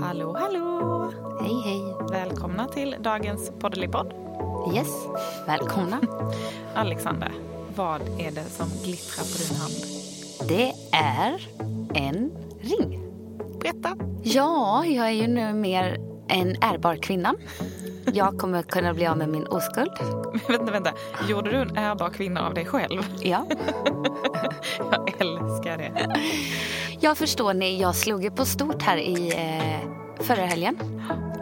Hallå, hallå! Hej, hej. Välkomna till dagens poddelipodd. Yes, välkomna. Alexander, vad är det som glittrar på din hand? Det är en ring. Berätta! Ja, jag är ju nu mer en ärbar kvinna. Jag kommer kunna bli av med min oskuld. vänta, vänta. Gjorde du en ärbar kvinna av dig själv? Ja. Jag älskar det. Jag förstår ni, jag slog ju på stort här i eh, förra helgen.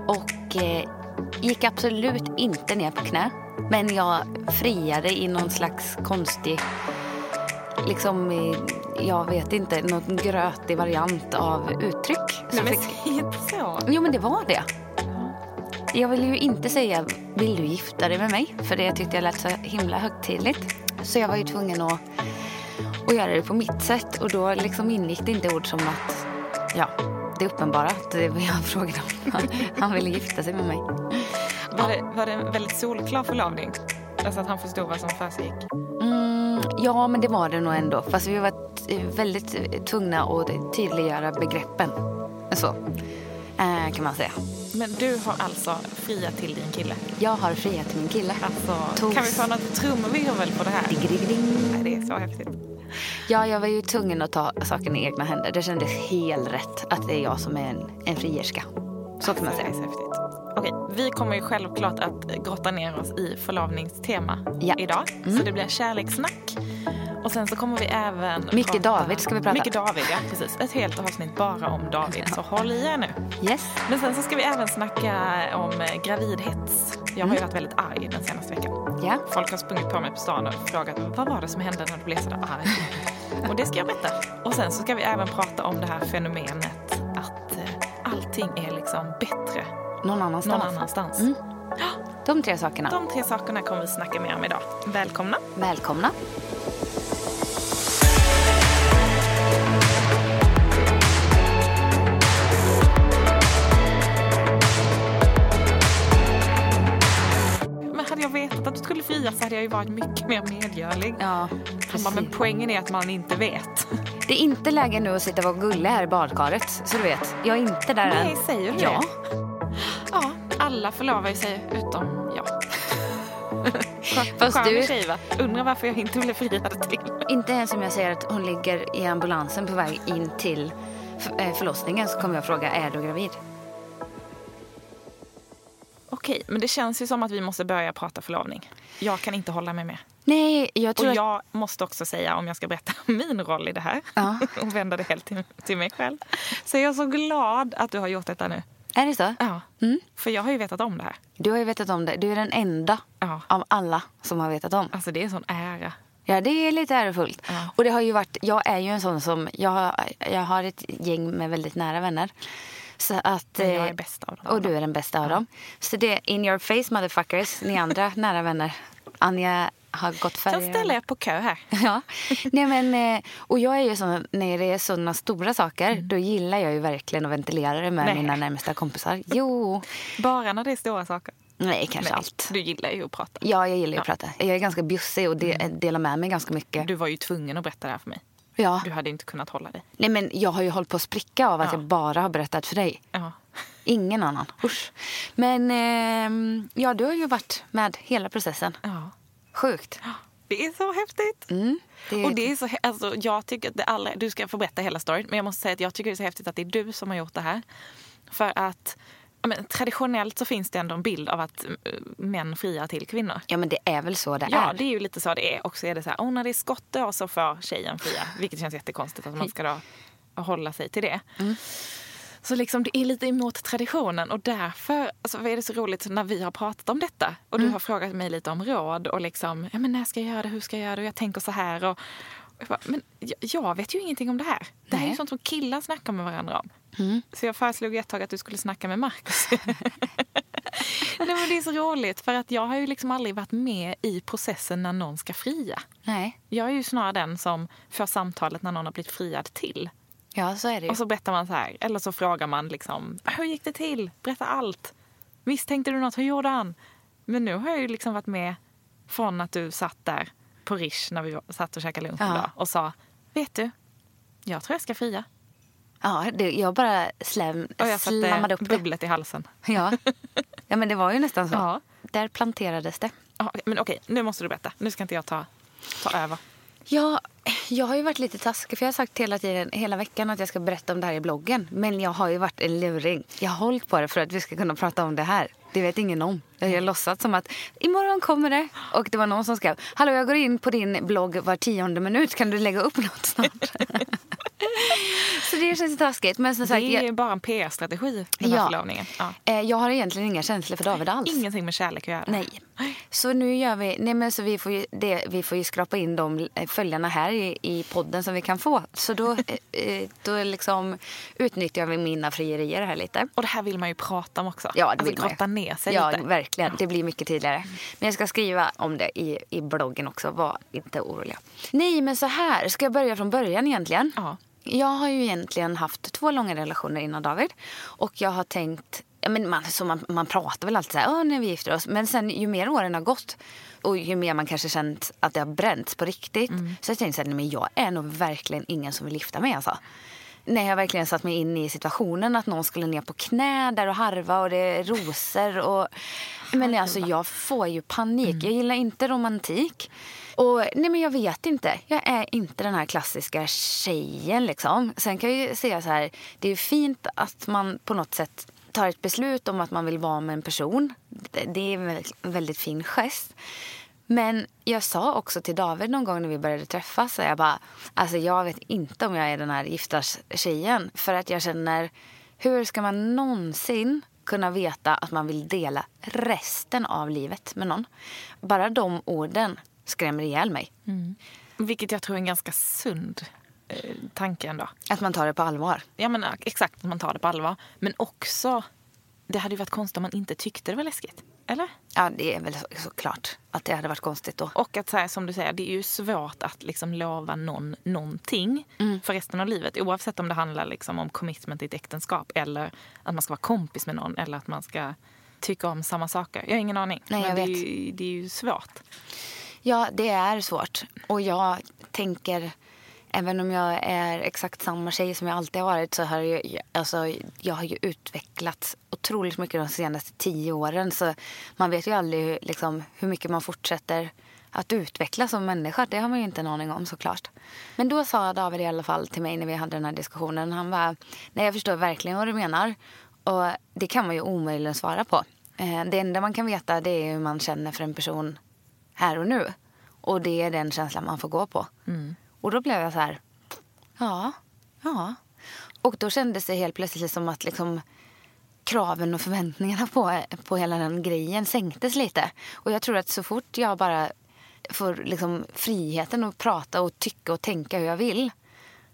Och eh, gick absolut inte ner på knä. Men jag friade i någon slags konstig, liksom, eh, jag vet inte, någon grötig variant av uttryck. Nej, men säg inte så. Jo, men det var det. Jag vill ju inte säga vill du gifta dig med mig? För det tyckte jag lät så himla högtidligt. Så jag var ju tvungen att, att göra det på mitt sätt. Och då liksom ingick det inte ord som att, ja, det uppenbara. Att det var jag frågade om han, han ville gifta sig med mig. Var det, var det en väldigt solklar förlovning? Alltså att han förstod vad som försiggick? Mm, ja, men det var det nog ändå. Fast vi var t- väldigt eh, tvungna att tydliggöra begreppen. Så, eh, kan man säga. Men du har alltså friat till din kille? Jag har friat till min kille. Alltså, Tos. kan vi få något trumvirvel på det här? Diggediggeding. Nej, det är så häftigt. Ja, jag var ju tvungen att ta saken i egna händer. Det kändes helt rätt att det är jag som är en, en frierska. Så kan man Det är säga. så häftigt. Okej, vi kommer ju självklart att grotta ner oss i förlovningstema Ja. idag. Mm. Så det blir kärlekssnack. Och sen så kommer vi även Mycket David ska vi prata. Mycket David, ja precis. Ett helt avsnitt bara om David. Så håll i er nu. Yes. Men sen så ska vi även snacka om gravidhets. Jag har ju varit väldigt arg den senaste veckan. Ja. Folk har sprungit på mig på stan och frågat vad var det som hände när du blev så där arg. Och det ska jag berätta. Och sen så ska vi även prata om det här fenomenet att eh, allting är liksom bättre Någon annanstans. någon annanstans. Mm. De tre sakerna. De tre sakerna kommer vi snacka mer om idag. Välkomna! Välkomna. Jag vetat att du skulle fria så hade jag ju varit mycket mer medgörlig. Ja, precis. bara, men poängen är att man inte vet. Det är inte läge nu att sitta och vara gullig här i badkaret. Så du vet, jag är inte där Nej, än. säger du Ja. det? Alla förlovar sig utom jag. Fast Skön du- tjej va? Undrar varför jag inte blev friad till. Inte ens om jag säger att hon ligger i ambulansen på väg in till eh, förlossningen så kommer jag fråga, är du gravid? Okej, men det känns ju som att vi måste börja prata förlovning. Jag kan inte hålla mig med. Nej, jag tror Och att... jag måste också säga, om jag ska berätta min roll i det här Ja. och vända det helt till, till mig själv. Så är jag så glad att du har gjort detta nu. Är det så? Ja, Mm. för jag har ju vetat om det här. Du har ju vetat om det. Du är den enda Ja. av alla som har vetat om. Alltså det är en sån ära. Ja, det är lite ärofullt. Ja. Och det har ju varit, jag är ju en sån som, jag, har- jag har ett gäng med väldigt nära vänner. Så att, Men jag eh, är bäst av dem. Och du är den bästa av dem. Så det är in your face motherfuckers, ni andra nära vänner. Anja har gått färger. ställer jag på kö här. Ja, Nej, men, eh, och jag är ju sån, när det är sådana stora saker, då gillar jag ju verkligen att ventilera det med Nej. mina närmsta kompisar. Jo, Bara när det är stora saker. nej kanske Nej, allt. Du gillar ju att prata. Ja, jag gillar ju Ja. att prata. Jag är ganska bjussig och de, delar med mig ganska mycket. Du var ju tvungen att berätta det här för mig. Ja. Du hade inte kunnat hålla dig. Nej, men jag har ju hållit på att spricka av att Ja. jag bara har berättat för dig. Ja. Ingen annan. Usch. Men ehm, ja, du har ju varit med hela processen. ja. Sjukt. Det är så häftigt. Mm, det Och det är så, alltså, jag tycker att det allra, du ska få berätta hela storyn, men jag måste säga att jag tycker det är så häftigt att det är du som har gjort det här. För att ja, men, traditionellt så finns det ändå en bild av att eh, män friar till kvinnor. Ja, men det är väl så det Ja, är. det är ju lite så det är. Och så är det så här, oh, när det är skottår så får tjejen fria. Vilket känns jättekonstigt att man ska då hålla sig till det. Så liksom det är lite emot traditionen och därför alltså, är det så roligt när vi har pratat om detta och du har frågat mig lite om råd och liksom, ja men när ska jag göra det, hur ska jag göra det och jag tänker så här och Jag bara, men jag, jag vet ju ingenting om det här. Det här är ju Nej. sånt som killar snackar med varandra om. Så jag föreslog ett tag att du skulle snacka med Markus. Nej, men det är så roligt för att jag har ju liksom aldrig varit med i processen när någon ska fria. Nej, Jag är ju snarare den som får samtalet när någon har blivit friad till. Ja så är det ju. Och så berättar man så här, eller så frågar man liksom, hur gick det till? Berätta allt. Misstänkte du något? Hur gjorde han? Men nu har jag ju liksom varit med från att du satt där på Rish när vi satt och käkade lunch Ja. idag och sa, vet du, jag tror jag ska fria. Ja, det, jag bara slam, Och jag slammade upp det. bubblet i halsen. Ja. ja, men det var ju nästan så. Ja. Där planterades det. Ja, men okej, nu måste du berätta. Nu ska inte jag ta, ta över. Ja, jag har ju varit lite taskig för jag har sagt hela tiden, hela veckan att jag ska berätta om det här i bloggen. Men jag har ju varit en luring. Jag har hållit på det för att vi ska kunna prata om det här. Det vet ingen om. Jag har låtsats som att imorgon kommer det. Och det var någon som skrev, hallå jag går in på din blogg var tionde minut. Kan du lägga upp något snart? Så det känns taskigt. Men som sagt, det är jag, bara en PR-strategi, den här Ja. förlovningen. Ja. eh, jag har egentligen inga känslor för David alls. Ingenting med kärlek att göra. Nej. Så nu gör vi, nej men så vi får ju, det, vi får ju skrapa in de följarna här i, i podden som vi kan få. Så då, eh, eh, då liksom utnyttjar vi mina frierier här lite. Och det här vill man ju prata om också. Ja, det alltså vill man grotta ner sig ja, lite. verkligen. Det blir mycket tydligare. Men jag ska skriva om det i, i bloggen också. Var inte oroliga. Nej, men så här. Ska jag börja från början egentligen? Ja. Jag har ju egentligen haft två långa relationer innan David. Och jag har tänkt... Ja, men man, så man, man pratar väl alltid så här, "Åh, när vi gifter oss. Men sen ju mer åren har gått och ju mer man kanske känt att det har bränts på riktigt. Så jag tänkte så här, nej, men jag är nog verkligen ingen som vill gifta mig alltså. När jag verkligen satt mig in i situationen att någon skulle ner på knä där och harva och det är rosor och... Men alltså jag får ju panik. Jag gillar inte romantik. Och nej men jag vet inte. Jag är inte den här klassiska tjejen liksom. Sen kan jag ju säga så här, det är fint att man på något sätt tar ett beslut om att man vill vara med en person. Det är en väldigt, fin gest. Men jag sa också till David någon gång när vi började träffas, så jag bara, alltså jag vet inte om jag är den här gifta tjejen. För att jag känner, hur ska man någonsin kunna veta att man vill dela resten av livet med någon? Bara de orden skrämmer ihjäl mig. Mm. Vilket jag tror är en ganska sund eh, tanke ändå. Att man tar det på allvar. Ja, men, eh, exakt, att man tar det på allvar. Men också, det hade ju varit konstigt om man inte tyckte det var läskigt. Eller? Ja, det är väl så, såklart att det hade varit konstigt då. Och att så här, som du säger, det är ju svårt att liksom lova någon någonting för resten av livet. Oavsett om det handlar liksom om commitment i ett äktenskap eller att man ska vara kompis med någon eller att man ska tycka om samma saker. Jag har ingen aning. Nej, Men det, är ju, det är ju svårt. Ja, det är svårt. Och jag tänker, även om jag är exakt samma tjej som jag alltid har varit så har jag, alltså, jag har ju utvecklats otroligt mycket de senaste tio åren. Så man vet ju aldrig hur- liksom, hur mycket man fortsätter att utvecklas som människa. Det har man ju inte en aning om såklart. Men då sa David i alla fall till mig när vi hade den här diskussionen. Han var nej jag förstår verkligen vad du menar. Och det kan man ju omöjligen svara på. Eh, det enda man kan veta det är hur man känner för en person här och nu. Och det är den känslan man får gå på. Mm. Och då blev jag så här, ja, ja. Och då kändes det helt plötsligt som att liksom kraven och förväntningarna på, på hela den grejen sänktes lite. Och jag tror att så fort jag bara får liksom friheten att prata och tycka och tänka hur jag vill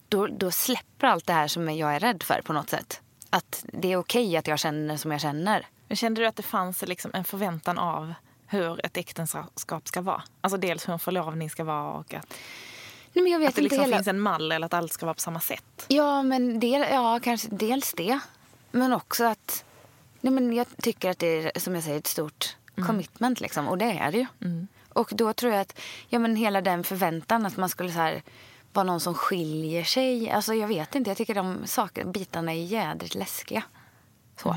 då, då släpper allt det här som jag är rädd för på något sätt. Att det är okej att jag känner som jag känner. Men kände du att det fanns liksom en förväntan av hur ett äktenskap ska vara? Alltså dels hur en förlovning ska vara och att, Nej, men jag vet att det liksom hela... finns en mall eller att allt ska vara på samma sätt. Ja, men del, ja, kanske dels det. Men också att... Nej, men jag tycker att det är som jag säger, ett stort commitment. Liksom, och det är det ju. Och då tror jag att ja, men hela den förväntan att man skulle så här, vara någon som skiljer sig. Alltså, jag vet inte. Jag tycker de saker, bitarna är jädrigt läskiga. Så.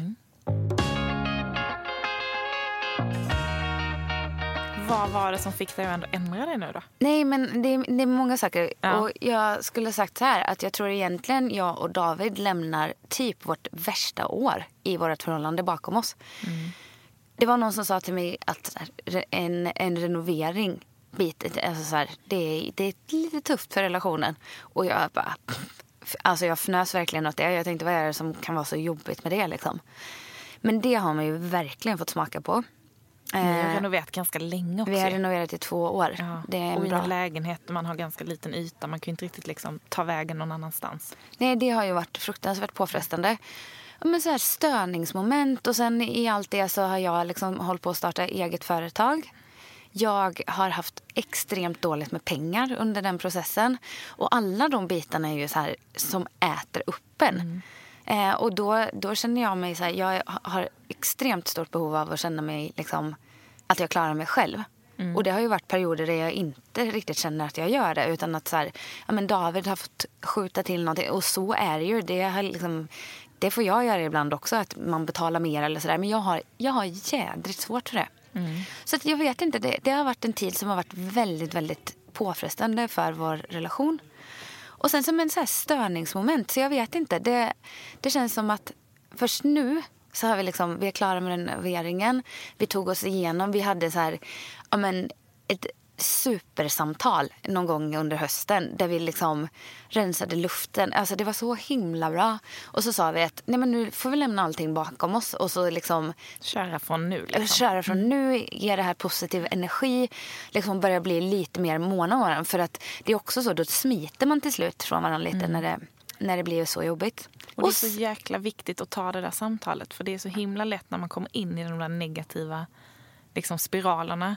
Vad var det som fick dig att ändra dig nu då? Nej, men det är, det är många saker. Ja. Och jag skulle sagt så här att jag tror egentligen jag och David lämnar typ vårt värsta år i vårt förhållande bakom oss. Det var någon som sa till mig att en, en renovering bit, alltså så här, det, är, det är lite tufft för relationen. Och jag bara... Alltså jag fnös verkligen åt det. Jag tänkte vad är det som kan vara så jobbigt med det liksom. Men det har man ju verkligen fått smaka på. Ni har Eh, renoverat ganska länge också. vi har renoverat i två år. Ja. Det är och en i bra... en lägenhet man har ganska liten yta. Man kan ju inte riktigt liksom ta vägen någon annanstans. Nej, det har ju varit fruktansvärt påfrestande. Men så här störningsmoment och sen i allt det så har jag liksom hållit på att starta eget företag. Jag har haft extremt dåligt med pengar under den processen. Och alla de bitarna är ju så här som äter upp en. Eh, och då, då känner jag mig så här, jag har extremt stort behov av att känna mig liksom, att jag klarar mig själv. Och det har ju varit perioder där jag inte riktigt känner att jag gör det. Utan att så här, ja, men David har fått skjuta till någonting. Och så är det ju. Det, har liksom, det får jag göra ibland också. Att man betalar mer eller sådär. Men jag har, jag har jädrigt svårt för det. Så att jag vet inte. Det, det har varit en tid som har varit väldigt, väldigt påfrestande för vår relation. Och sen som en så här störningsmoment. Så jag vet inte. Det, det känns som att först nu så har vi liksom, vi är klara med renoveringen. Vi tog oss igenom. Vi hade så här, ja men ett supersamtal någon gång under hösten där vi liksom rensade luften. Alltså det var så himla bra. Och så sa vi att nej men nu får vi lämna allting bakom oss och så liksom Köra från nu. Liksom. köra från nu, ge det här positiv energi, liksom börja bli lite mer måna om varandra. För att det är också så, då smiter man till slut från varandra lite när, det, när det blir så jobbigt. Och det är så jäkla viktigt att ta det där samtalet. För det är så himla lätt när man kommer in i de där negativa liksom, spiralerna.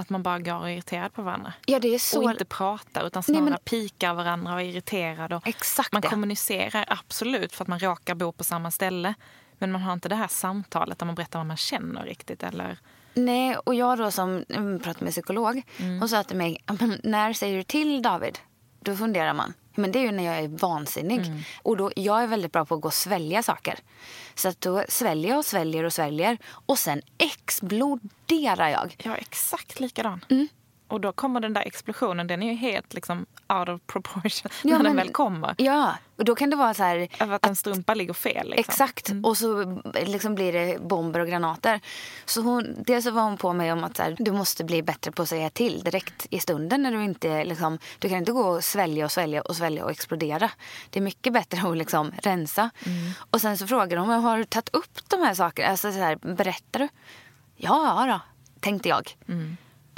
Att man bara går och är irriterad på varandra. ja, det är så... Och inte pratar utan snarare Nej, men- pikar varandra och är irriterad. Och Exakt man det. kommunicerar absolut för att man råkar bo på samma ställe. Men man har inte det här samtalet där man berättar vad man känner riktigt. Eller... Nej, och jag då som mm, pratar med psykolog, hon sa till mig, "Ja, men när säger du till David? Då funderar man. Men det är ju när jag är vansinnig. Och då, jag är väldigt bra på att gå och svälja saker. Så att då sväljer jag och sväljer och sväljer. Och sen exploderar jag. Jag är exakt likadan. Mm. Och då kommer den där explosionen, den är ju helt liksom out of proportion Ja, när den men- väl kommer. Ja, och då kan det vara så här... Över att en strumpa ligger fel. Liksom. Exakt. Och så liksom blir det bomber och granater. Så hon, dels så var hon på mig om att så här, du måste bli bättre på att säga till direkt i stunden. när Du inte liksom, du kan inte gå och svälja och svälja och svälja och explodera. Det är mycket bättre att liksom rensa. Och sen så frågade hon mig, har du tagit upp de här sakerna? Alltså så här, berättar du? Ja då, tänkte jag.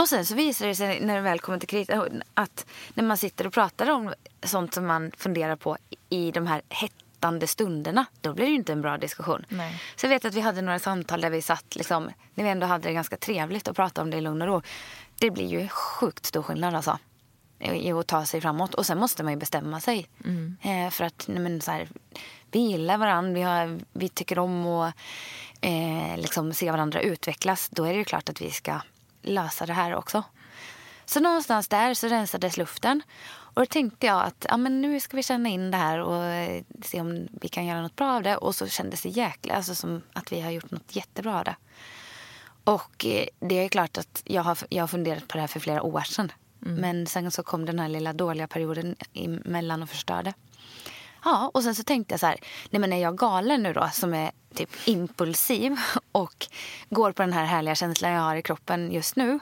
Och sen så visar det sig när det väl kommer till kritan att när man sitter och pratar om sånt som man funderar på i de här hettande stunderna, då blir det ju inte en bra diskussion. Nej. Så jag vet att vi hade några samtal där vi satt, liksom, när vi ändå hade det ganska trevligt och pratade om det i lugn och ro. Det blir ju sjukt stor skillnad alltså. I att ta sig framåt. Och sen måste man ju bestämma sig. Eh, för att nej, men, så här, vi gillar varandra, vi, har, vi tycker om att eh, liksom, se varandra utvecklas. Då är det ju klart att vi ska lösa det här också. Så någonstans där så rensades luften. Och då tänkte jag att ja, men nu ska vi känna in det här och eh, se om vi kan göra något bra av det. Och så kändes det jäkla, alltså som att vi har gjort något jättebra av det. Och eh, det är klart att jag har, jag har funderat på det här för flera år sedan. Men sen så kom den här lilla dåliga perioden emellan och förstörde. Ja, och sen så tänkte jag så här, nej men är jag galen nu då som är typ impulsiv och går på den här härliga känslan jag har i kroppen just nu?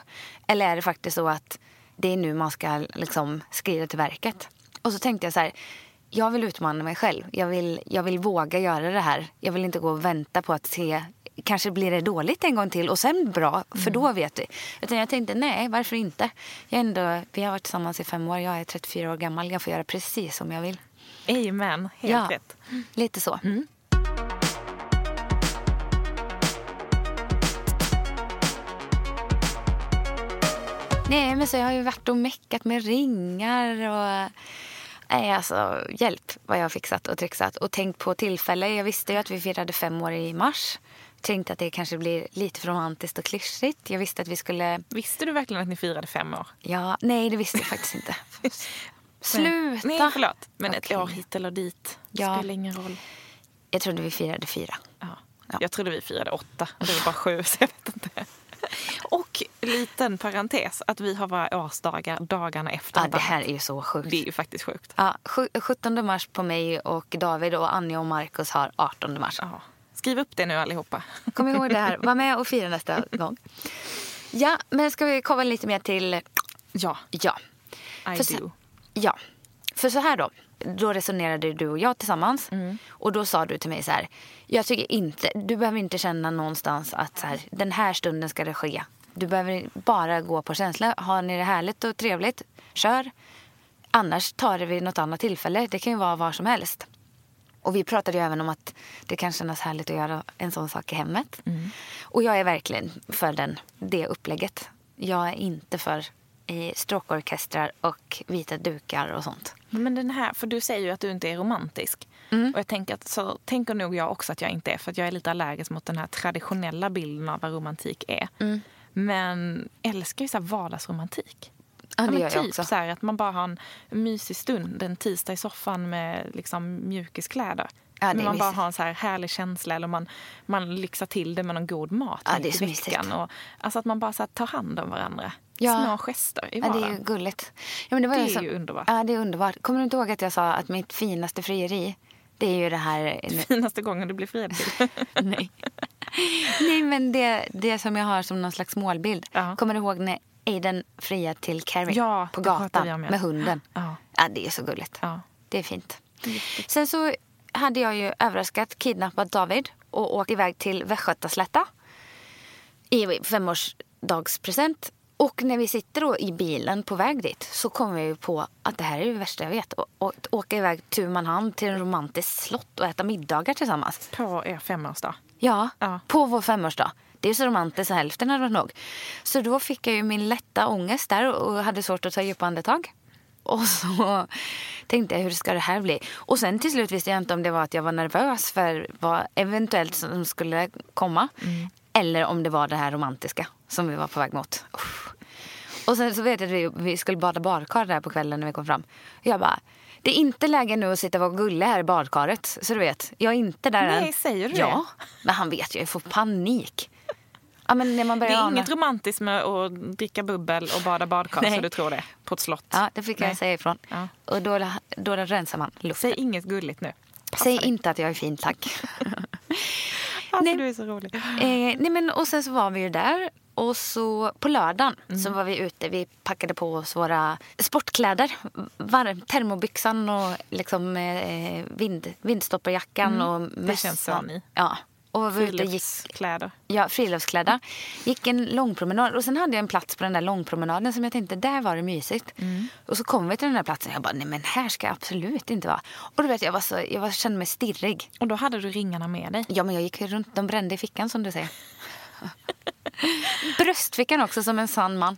Eller är det faktiskt så att det är nu man ska liksom skrida till verket? Och så tänkte jag så här, jag vill utmana mig själv. Jag vill, jag vill våga göra det här. Jag vill inte gå och vänta på att se Kanske blir det dåligt en gång till och sen bra, för då vet vi. Utan jag tänkte, nej, varför inte? Jag ändå, vi har varit tillsammans i fem år, jag är 34 år gammal. Jag får göra precis som jag vill. Amen, helt ja, rätt. lite så. Nej, men så jag har ju varit och meckat med ringar och... Nej, alltså hjälp vad jag har fixat och trixat. Och tänkt på tillfälle. Jag visste ju att vi firade fem år i mars. Tänkte att det kanske blir lite för romantiskt och klyschigt. Jag visste att vi skulle... Visste du verkligen att ni firade fem år? Ja, nej, det visste jag faktiskt inte. Sluta! Nej, förlåt. Men ett Okej. år hit eller dit Ja. spelar ingen roll. Jag trodde vi firade fyra. Ja. Ja. Jag trodde vi firade åtta det var bara sju så jag vet inte. Och liten parentes att vi har våra årsdagar dagarna efter Ja, det här är ju så sjukt. Det är ju faktiskt sjukt. Ja, sju- 17 mars på mig och David och Anja och Markus har 18 mars. Ja. Skriv upp det nu allihopa. Kom ihåg det här. Var med och fira nästa gång. Ja, men ska vi komma lite mer till... Ja, Ja. I För do. Ja. För så här då. då resonerade du och jag tillsammans. Och då sa du till mig så här, jag tycker inte, du behöver inte känna någonstans att så här, den här stunden ska det ske. Du behöver bara gå på känsla. Har ni det härligt och trevligt, kör. Annars tar det vid något annat tillfälle. Det kan ju vara var som helst. Och vi pratade ju även om att det kan kännas härligt att göra en sån sak i hemmet. Och jag är verkligen för den, det upplägget. Jag är inte för eh, stråkorkestrar och vita dukar och sånt. Men den här, för du säger ju att du inte är romantisk. Mm. Och jag tänker att så tänker nog jag också att jag inte är. För att jag är lite allergisk mot den här traditionella bilden av vad romantik är. Mm. Men älskar ju så här vardagsromantik. Ja, det gör jag typ också. så här att man bara har en mysig stund en tisdag i soffan med liksom mjukiskläder. Ja, det är Men man bara har en så här härlig känsla eller man, man lyxar till det med någon god mat Ja, det är i veckan. Och, alltså att man bara så tar hand om varandra. Ja. Små gester i Ja, det är vardagen. ju gulligt. Ja, men det var Det är så- ju underbart. Ja, det är underbart. Kommer du inte ihåg att jag sa att mitt finaste frieri, det är ju det här... Finaste gången du blir friad till. Nej. Nej, men det, det som jag har som någon slags målbild. Ja. Kommer du ihåg när Aiden friade till Carrie Ja, på det gatan ja. med hunden? Ja. Ja, det är så gulligt. Ja. Det är fint. Sen så hade jag ju överraskat kidnappat David och åkt iväg till Västgötaslätta i femårsdagspresent. Och när vi sitter då i bilen på väg dit så kommer vi ju på att det här är det värsta jag vet. Och, och åka iväg tu man hand till en romantisk slott och äta middagar tillsammans. På er femårsdag. Ja, Ja. på vår femårsdag. Det är så romantiskt hälften hade nog. Så då fick jag ju min lätta ångest där och hade svårt att ta djupa andetag. Och så tänkte jag, hur ska det här bli? Och sen till slut visste jag inte om det var att jag var nervös för vad eventuellt som skulle komma. Eller om det var det här romantiska som vi var på väg mot. Uff. Och sen så vet jag att vi, vi skulle bada badkar där på kvällen när vi kom fram. Jag bara, det är inte läge nu att sitta och vara gullig här i badkaret. Så du vet, jag är inte där Nej, än. säger du det? Ja, men han vet ju, jag får panik. Ja, men när man Det börjar är ana- inget romantiskt med att dricka bubbel och bada badkar Nej. så du tror det. På ett slott. Ja, det fick Nej. jag säga ifrån. Ja. Och då, då rensar man luften. Säg inget gulligt nu. Passa Säg dig. inte att jag är fin, tack. Alltså, Nej. du är så rolig. eh, nej, men, och sen så var vi ju där. Och så på lördagen Mm. så var vi ute. Vi packade på oss våra sportkläder. Varm, termobyxan och liksom, eh, vind, vindstopparjackan och mössan. Mm. Det känns så ni. Ja. Och var ute gick Friluftskläder. Ja, friluftsklädda. Gick en långpromenad och sen hade jag en plats på den där långpromenaden som jag tänkte, där var det mysigt. Och så kom vi till den där platsen och jag bara, nej men här ska jag absolut inte vara. Och du vet, jag var så, jag var, kände mig stirrig. Och då hade du ringarna med dig. Ja, men jag gick runt, de brände i fickan som du säger. Bröstfickan också som en sann man.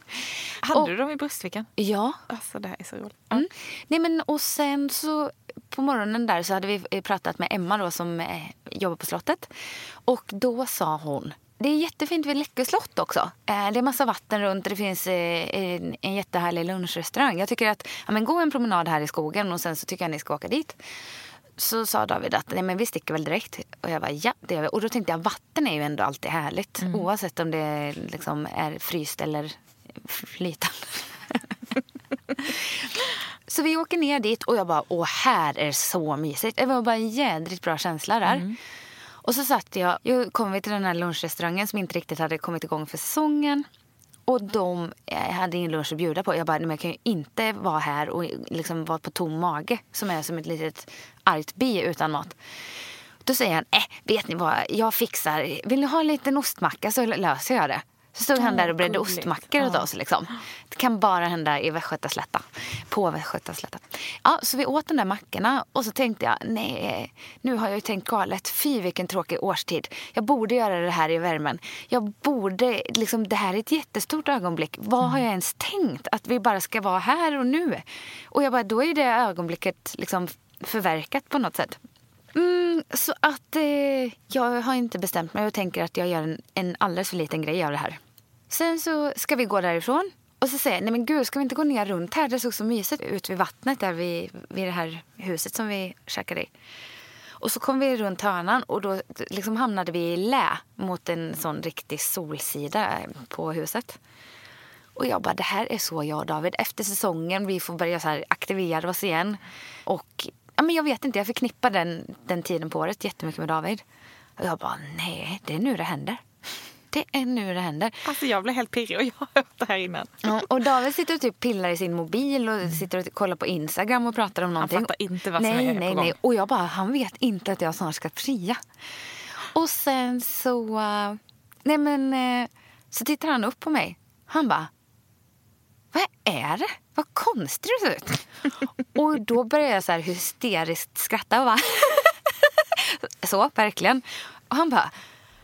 Hade Och- du dem i bröstfickan? Ja. Alltså det här är så roligt. Mm. Nej, men, och sen så på morgonen där så hade vi eh, pratat med Emma då, som eh, jobbar på slottet. Och då sa hon det är jättefint vid Läckö slott också. Eh, det är massa vatten runt och det finns en, en jättehärlig lunchrestaurang. Jag tycker att, ja men gå en promenad här i skogen och sen så tycker jag ni ska åka dit. Så sa David att nej men vi sticker väl direkt. Och jag bara ja, det gör vi. Och då tänkte jag vatten är ju ändå alltid härligt. Oavsett om det liksom är fryst eller flytande. Så vi åker ner dit och jag bara, åh här är så mysigt. Det var bara en jädrigt bra känsla där. Och så satt jag, jag kom vi till den här lunchrestaurangen som inte riktigt hade kommit igång för säsongen. Och de eh, hade ingen lunch att bjuda på. Jag bara, men jag kan ju inte vara här och liksom vara på tom mage. Som är som ett litet argt bi utan mat. Då säger han, äh, vet ni vad, jag fixar, vill ni ha en liten ostmacka så löser jag det. Så stod han där och bredde gulligt. ostmackor åt oss. Liksom. Det kan bara hända i Västgötaslätta. På Västgötaslätta. Ja, så vi åt de där mackorna och så tänkte jag, nej, nu har jag ju tänkt galet. Fy vilken tråkig årstid. Jag borde göra det här i värmen. Jag borde, liksom, det här är ett jättestort ögonblick. Vad har jag ens tänkt? Att vi bara ska vara här och nu. Och jag bara, då är det ögonblicket liksom förverkat på något sätt. Mm, så att eh, jag har inte bestämt mig och tänker att jag gör en, en alldeles för liten grej av det här. Sen så ska vi gå därifrån och så säger jag, nej men gud, ska vi inte gå ner runt här? Det såg så mysigt ut vid vattnet där vid, vid det här huset som vi käkade i. Och så kom vi runt hörnan och då liksom hamnade vi i lä mot en sån riktig solsida på huset. Och jag bara, det här är så jag och David. Efter säsongen, vi får börja så här aktivera oss igen. Och ja, men jag vet inte, jag förknippar den, den tiden på året jättemycket med David. Och jag bara, nej, det är nu det händer. det är nu det händer. Alltså jag blev helt pirrig och jag har hört det här innan. Ja, och David sitter och typ pillar i sin mobil och sitter och kollar på Instagram och pratar om någonting. fattar inte vad som nej, är på nej, gång. Nej, Och jag bara, han vet inte att jag snart ska fria. Och sen så, eh, nej men, eh, så tittar han upp på mig. Han bara, vad är det? Vad konstig du ser ut. och då börjar jag så här hysteriskt skratta och bara, så verkligen. Och han bara,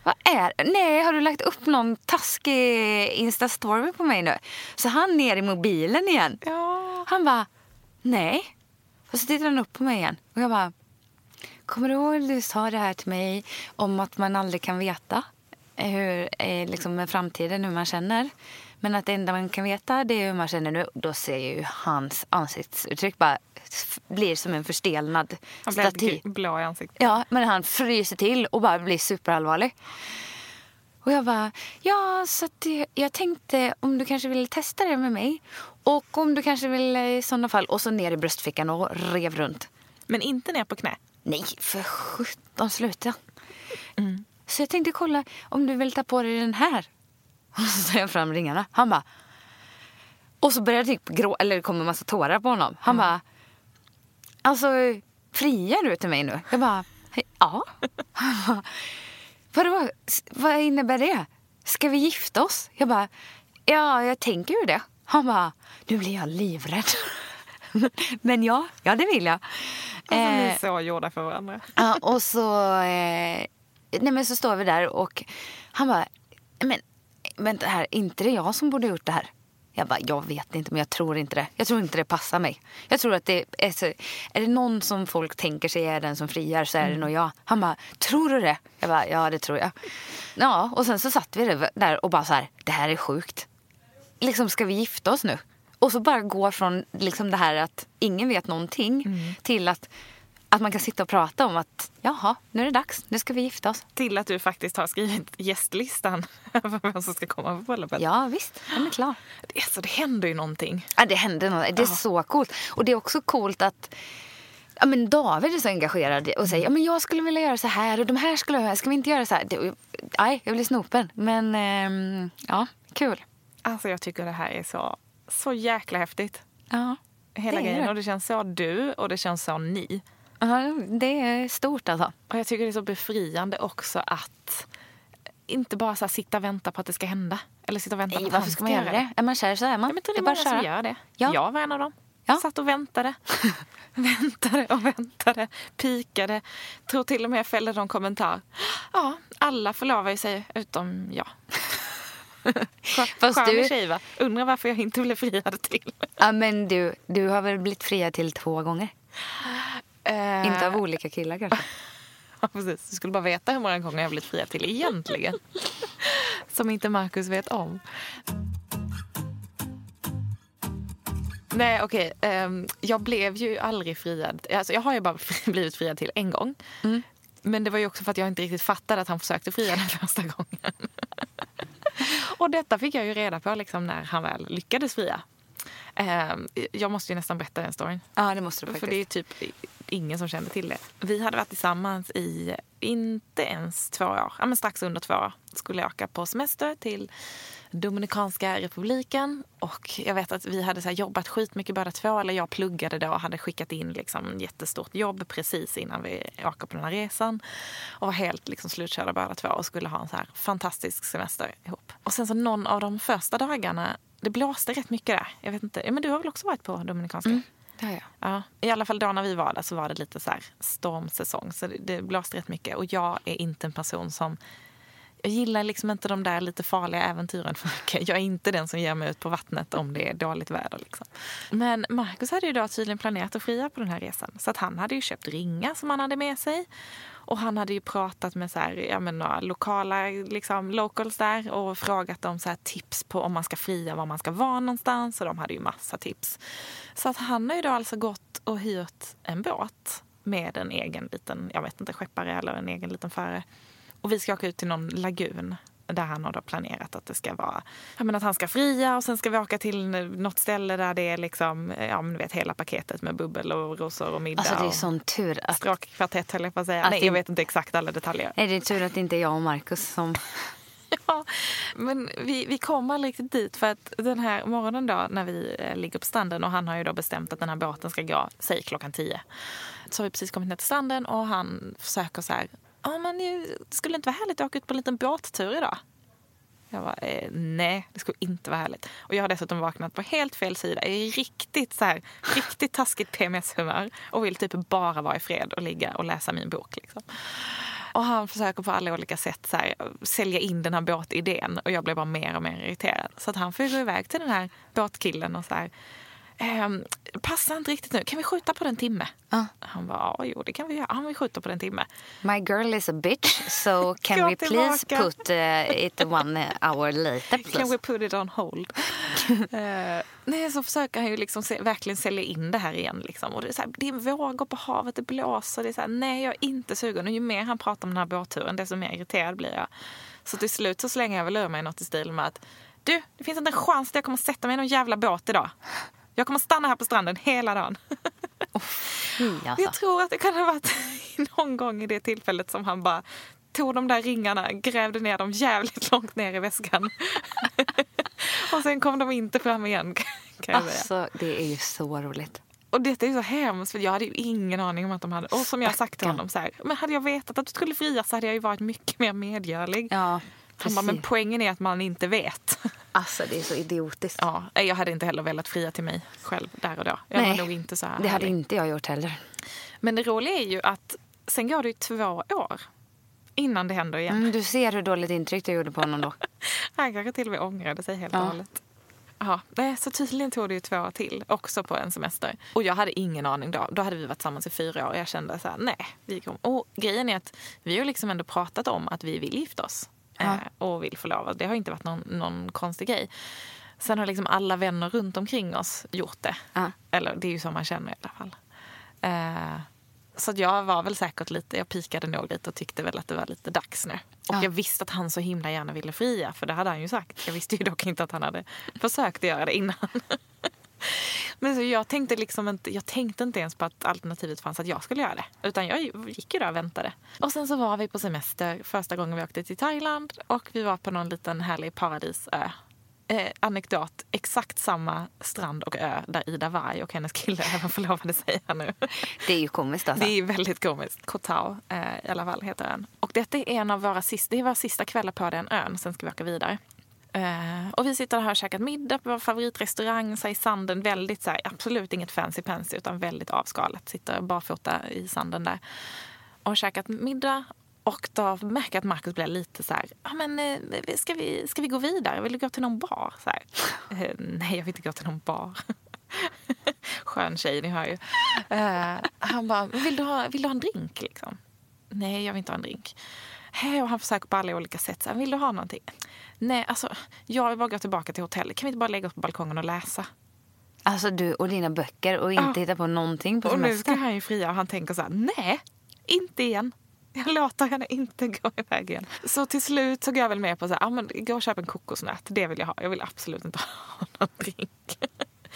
vad är? Nej, har du lagt upp någon taskig Insta-story på mig nu? Så han ner i mobilen igen. Ja. Han bara, nej. Och så tittar han upp på mig igen. Och jag bara, kommer du ihåg du sa det här till mig om att man aldrig kan veta hur, eh, liksom med framtiden, hur man känner. Men att det enda man kan veta det är hur man känner nu. Då ser ju hans ansiktsuttryck bara blir som en förstelnad Han blev staty. helt blå i ansiktet. Ja, men han fryser till och bara blir superallvarlig. Och jag bara, ja, så att jag, tänkte om du kanske vill testa det med mig. Och om du kanske vill eh, i sådana fall. Och så ner i bröstfickan och rev runt. Men inte ner på knä. Nej, för sjutton, sluta. Så jag tänkte kolla om du vill ta på dig den här. Och så tar jag fram ringarna. Han bara... Och så börjar det typ grå, eller det kommer en massa tårar på honom. Han bara... Alltså, friar du till mig nu? Jag bara... Ja. Han bara, Vadå? Vad innebär det? Ska vi gifta oss? Jag bara... Ja, jag tänker ju det. Han bara... Nu blir jag livrädd. Men ja, ja det vill jag. Alltså, ni Eh, är så gjorda för varandra. Ja, och så, eh, nej men så står vi där och han bara, men vänta här, inte det jag som borde gjort det här? Jag bara, jag vet inte men jag tror inte det. Jag tror inte det passar mig. Jag tror att det är så, är det någon som folk tänker sig är den som friar så är det nog jag. Han bara, tror du det? Jag bara, ja det tror jag. Ja, och sen så satt vi där och bara så här, det här är sjukt. Liksom ska vi gifta oss nu? Och så bara gå från liksom det här att ingen vet någonting till att, att man kan sitta och prata om att jaha, nu är det dags, nu ska vi gifta oss. Till att du faktiskt har skrivit gästlistan över vem som ska komma på bröllopet. Ja visst, den är klar. Det, alltså, det händer ju någonting. Ja, det händer något. Det är så coolt. Och det är också coolt att ja, men David är så engagerad och säger ja, men jag skulle vilja göra så här och de här skulle jag göra. Ska vi inte göra så här? Det, nej, jag blir snopen. Men ehm, ja, kul. Alltså jag tycker det här är så, så jäkla häftigt. Ja, Hela grejen. det. Och det känns så du och det känns så ni. Ja, det är stort alltså. Och jag tycker det är så befriande också att inte bara så sitta och vänta på att det ska hända. Eller sitta och vänta Nej, på att varför ska man göra det? Är man kär så är man. Ja, men det är bara många att som gör det. Ja. Jag var en av dem. Ja. Satt och väntade. väntade och väntade. Pikade. Tror till och med jag fällde någon kommentar. Ja, alla förlovar ju sig utom jag. Fast Skön du- tjej va? Undrar varför jag inte blev friad till. Ja, men du, du har väl blivit friad till två gånger? Eh, Inte av olika killar kanske? Ja, precis. Du skulle bara veta hur många gånger jag blivit friad till egentligen. Som inte Markus vet om. Nej, okej. ehm, jag blev ju aldrig friad. Alltså, jag har ju bara blivit friad till en gång. Men det var ju också för att jag inte riktigt fattade att han försökte fria den första gången. Och detta fick jag ju reda på liksom, när han väl lyckades fria. Ehm, jag måste ju nästan berätta den storyn. Ja, det måste du För faktiskt. det är typ ingen som kände till det. Vi hade varit tillsammans i inte ens två år. Ja, men strax under två år. Skulle åka på semester till Dominikanska republiken. Och jag vet att vi hade så här jobbat skitmycket båda två. Eller jag pluggade då och hade skickat in liksom ett jättestort jobb precis innan vi åker på den här resan. Och var helt liksom slutkörda båda två och skulle ha en så här fantastisk semester ihop. Och sen så någon av de första dagarna, det blåste rätt mycket där. Jag vet inte, ja, men du har väl också varit på Dominikanska? Mm. Ja, ja. Ja, I alla fall då när vi var där så var det lite så här stormsäsong. Så det, det blåste rätt mycket. Och jag är inte en person som... Jag gillar liksom inte de där lite farliga äventyren för mycket. Jag är inte den som ger mig ut på vattnet om det är dåligt väder. Liksom. Men Marcus hade ju då tydligen planerat att fria på den här resan. Så att han hade ju köpt ringar som han hade med sig. Och han hade ju pratat med så här, ja, men några lokala liksom, locals där och frågat dem så här, tips på om man ska fria, var man ska vara någonstans. Och de hade ju massa tips. Så att han har ju då alltså gått och hyrt en båt med en egen liten, jag vet inte, skeppare eller en egen liten förare. Och vi ska åka ut till någon lagun där han har planerat att det ska vara, men att han ska fria och sen ska vi åka till något ställe där det är liksom, ja men du vet hela paketet med bubbel och rosor och middag Alltså det är sån tur att... stråkkvartett höll jag på att säga. Att Nej det- jag vet inte exakt alla detaljer. Nej, det är tur att det inte är jag och Markus som... Ja, men vi, vi kom aldrig riktigt dit för att den här morgonen då när vi eh, ligger på stranden och han har ju då bestämt att den här båten ska gå, säg klockan tio. Så har vi precis kommit ner till stranden och han försöker så här, ja men det skulle inte vara härligt att åka ut på en liten båttur idag? Jag bara, eh, nej, det skulle inte vara härligt. Och jag har dessutom vaknat på helt fel sida. Jag är riktigt, så här, riktigt taskigt PMS-humör och vill typ bara vara i fred och ligga och läsa min bok. Liksom. Och han försöker på alla olika sätt så här, sälja in den här båtidén och jag blir bara mer och mer irriterad. Så att han får gå iväg till den här båtkillen och så här, ehm, passar inte riktigt nu, kan vi skjuta på den timme? Ja. Han bara, ja, jo det kan vi göra. Han vill skjuta på den timme. My girl is a bitch, so can we please tillbaka. put uh, it one hour later Can please? we put it on hold? Eh, nej, så försöker han ju liksom se, verkligen sälja in det här igen. Liksom. Och det, är så här, det är vågor på havet, det blåser. Det är så här, nej, jag är inte sugen. Och ju mer han pratar om den här båtturen, desto mer irriterad blir jag. Så till slut så slänger jag väl ur mig något i stil med att du, det finns inte en chans att jag kommer sätta mig i någon jävla båt idag. Jag kommer stanna här på stranden hela dagen. Fy, alltså. Jag tror att det kan ha varit någon gång i det tillfället som han bara tog de där ringarna, grävde ner dem jävligt långt ner i väskan. och sen kom de inte fram igen kan jag säga. Alltså, det är ju så roligt. Och detta är ju så hemskt för jag hade ju ingen aning om att de hade... Och som jag sagt till honom så här, men hade jag vetat att du skulle fria så hade jag ju varit mycket mer medgörlig. Ja, Han bara, men precis. poängen är att man inte vet. Alltså, det är så idiotiskt. ja, jag hade inte heller velat fria till mig själv där och då. Jag Nej, nog inte så Det hade härlig. inte jag gjort heller. Men det roliga är ju att sen går det ju två år innan det händer igen. Mm, du ser hur dåligt intryck du gjorde på honom då. Han kanske till och med ångrade sig helt Ja. och hållet. Ja, så tydligen tog det ju två år till, också på en semester. Och jag hade ingen aning då. Då hade vi varit tillsammans i fyra år och jag kände så här, nej. Vi kom. Och grejen är att vi har liksom ändå pratat om att vi vill gifta oss. Ja. Eh, och vill förlova. Det har inte varit någon, någon konstig grej. Sen har liksom alla vänner runt omkring oss gjort det. Ja. Eller det är ju så man känner i alla fall. Eh, så jag var väl säkert lite, jag pikade nog lite och tyckte väl att det var lite dags nu. Och Ja. jag visste att han så himla gärna ville fria, för det hade han ju sagt. Jag visste ju dock inte att han hade försökt göra det innan. Men så jag tänkte liksom inte, jag tänkte inte ens på att alternativet fanns att jag skulle göra det. Utan jag gick ju där och väntade. Och sen så var vi på semester första gången vi åkte till Thailand och vi var på någon liten härlig paradisö. Eh, anekdot, exakt samma strand och ö där Ida Warg och hennes kille även förlovade sig här nu. Det är ju komiskt alltså. Det är väldigt komiskt. Koh Tao eh, i alla fall heter ön. Och detta är en av våra sista, det är våra sista kvällar på den ön. Sen ska vi åka vidare. Eh, och vi sitter här och käkat middag på vår favoritrestaurang så här i sanden. Väldigt så här, absolut inget fancy pansy utan väldigt avskalat. Sitter barfota i sanden där. Och har käkat middag. Och då märker jag att Markus blir lite så här, ja men eh, ska vi, ska vi gå vidare? Vill du gå till någon bar? Så här. Eh, nej, jag vill inte gå till någon bar. Skön tjej, ni hör ju. Han bara, vill du, ha, vill du ha en drink? Liksom? Nej, jag vill inte ha en drink. Hej, och han försöker på alla olika sätt. Så här, vill du ha någonting? Nej, alltså, jag vill bara gå tillbaka till hotellet. Kan vi inte bara lägga oss på balkongen och läsa? Alltså du och dina böcker och inte Ja. hitta på någonting på Och nu ska han ju fria och han tänker så här, nej, inte igen. Jag låter henne inte gå iväg igen. Så till slut så går jag väl med på så här, ah, men gå och köp en kokosnöt. Det vill jag ha. Jag vill absolut inte ha någon drink.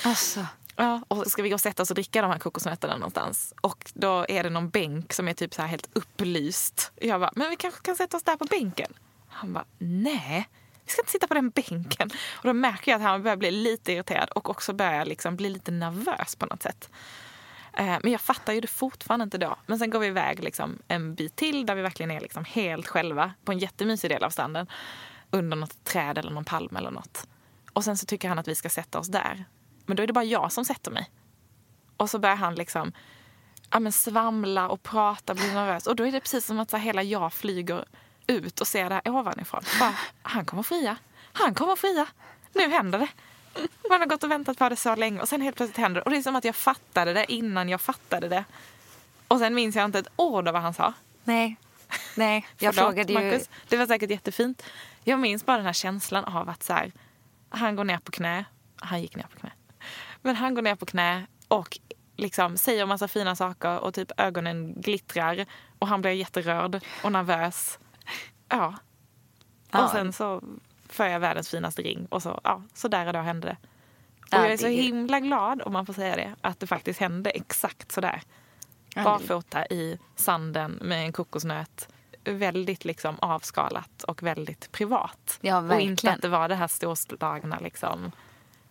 Alltså. Ja, och ska vi gå och sätta oss och dricka de här kokosnötterna någonstans. Och då är det någon bänk som är typ så här helt upplyst. Jag bara, men vi kanske kan sätta oss där på bänken? Han bara, nej. Vi ska inte sitta på den bänken. Och då märker jag att han börjar bli lite irriterad och också börjar liksom bli lite nervös på något sätt. Eh, men jag fattar ju det fortfarande inte då. Men sen går vi iväg liksom en bit till där vi verkligen är liksom helt själva på en jättemysig del av stranden. Under något träd eller någon palm eller något. Och sen så tycker han att vi ska sätta oss där. Men då är det bara jag som sätter mig. Och så börjar han liksom ja, men svamla och prata, bli nervös. Och då är det precis som att så här, hela jag flyger ut och ser det här ovanifrån. Bara, han kommer fria. Han kommer fria. Nu händer det. Man har gått och väntat på det så länge och sen helt plötsligt händer det. Och det är som att jag fattade det innan jag fattade det. Och sen minns jag inte ett ord av vad han sa. Nej. Nej, jag Förlåt, frågade ju... Marcus. Det var säkert jättefint. Jag minns bara den här känslan av att så här, han går ner på knä. Han gick ner på knä. Men han går ner på knä och liksom säger massa fina saker och typ ögonen glittrar och han blir jätterörd och nervös. Ja. Ja. Och sen så får jag världens finaste ring och så, ja, så där och då hände det. Och Ja, jag är så himla glad, om man får säga det, att det faktiskt hände exakt så där. Barfota i sanden med en kokosnöt väldigt liksom avskalat och väldigt privat. Ja, och inte verkligen. att det var det här storslagna liksom,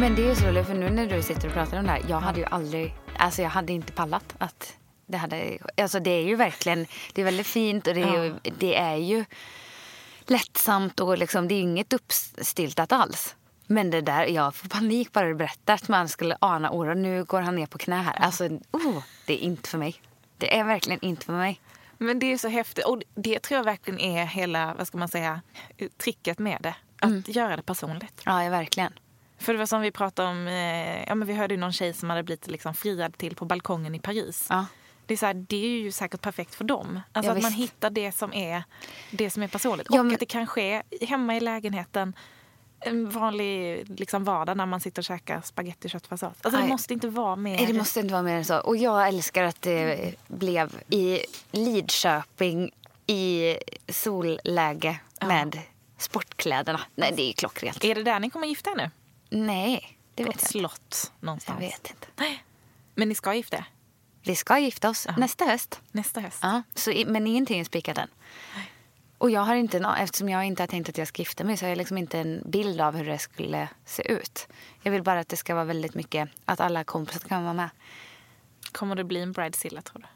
Men det är ju så roligt för nu när du sitter och pratar om det här. Jag hade ju aldrig, alltså jag hade inte pallat att det hade, alltså det är ju verkligen, det är väldigt fint och det är, ju, det är ju lättsamt och liksom, det är inget uppstiltat alls. Men det där, jag får panik bara du berättar att man skulle ana oro. Nu går han ner på knä här. Alltså, oh, det är inte för mig. Det är verkligen inte för mig. Men det är så häftigt. Och det tror jag verkligen är hela, vad ska man säga, tricket med det. Att göra det personligt. Ja, verkligen. För det var som vi pratade om, eh, ja men vi hörde ju någon tjej som hade blivit liksom friad till på balkongen i Paris. Ja. Det är, så här, det är ju säkert perfekt för dem. Alltså Ja, att man visst. hittar det som är, det som är personligt. Ja, och men- att det kan ske hemma i lägenheten en vanlig liksom, vardag när man sitter och käkar spagetti och köttfärssås. Alltså det måste inte vara mer. Nej, det måste inte vara mer än så. Och jag älskar att det blev i Lidköping i solläge med sportkläderna. Nej, det är ju klockrent. Är det där ni kommer gifta er nu? Nej, det På vet ett jag inte. slott Jag någonstans? vet inte. Men ni ska gifta er Vi ska gifta oss nästa höst. nästa höst? Ja, så, men ingenting är spikat än. Och jag har inte, eftersom jag inte har tänkt att jag ska gifta mig så har jag liksom inte en bild av hur det skulle se ut. Jag vill bara att det ska vara väldigt mycket, att alla kompisar kan vara med. Kommer det bli en bridezilla tror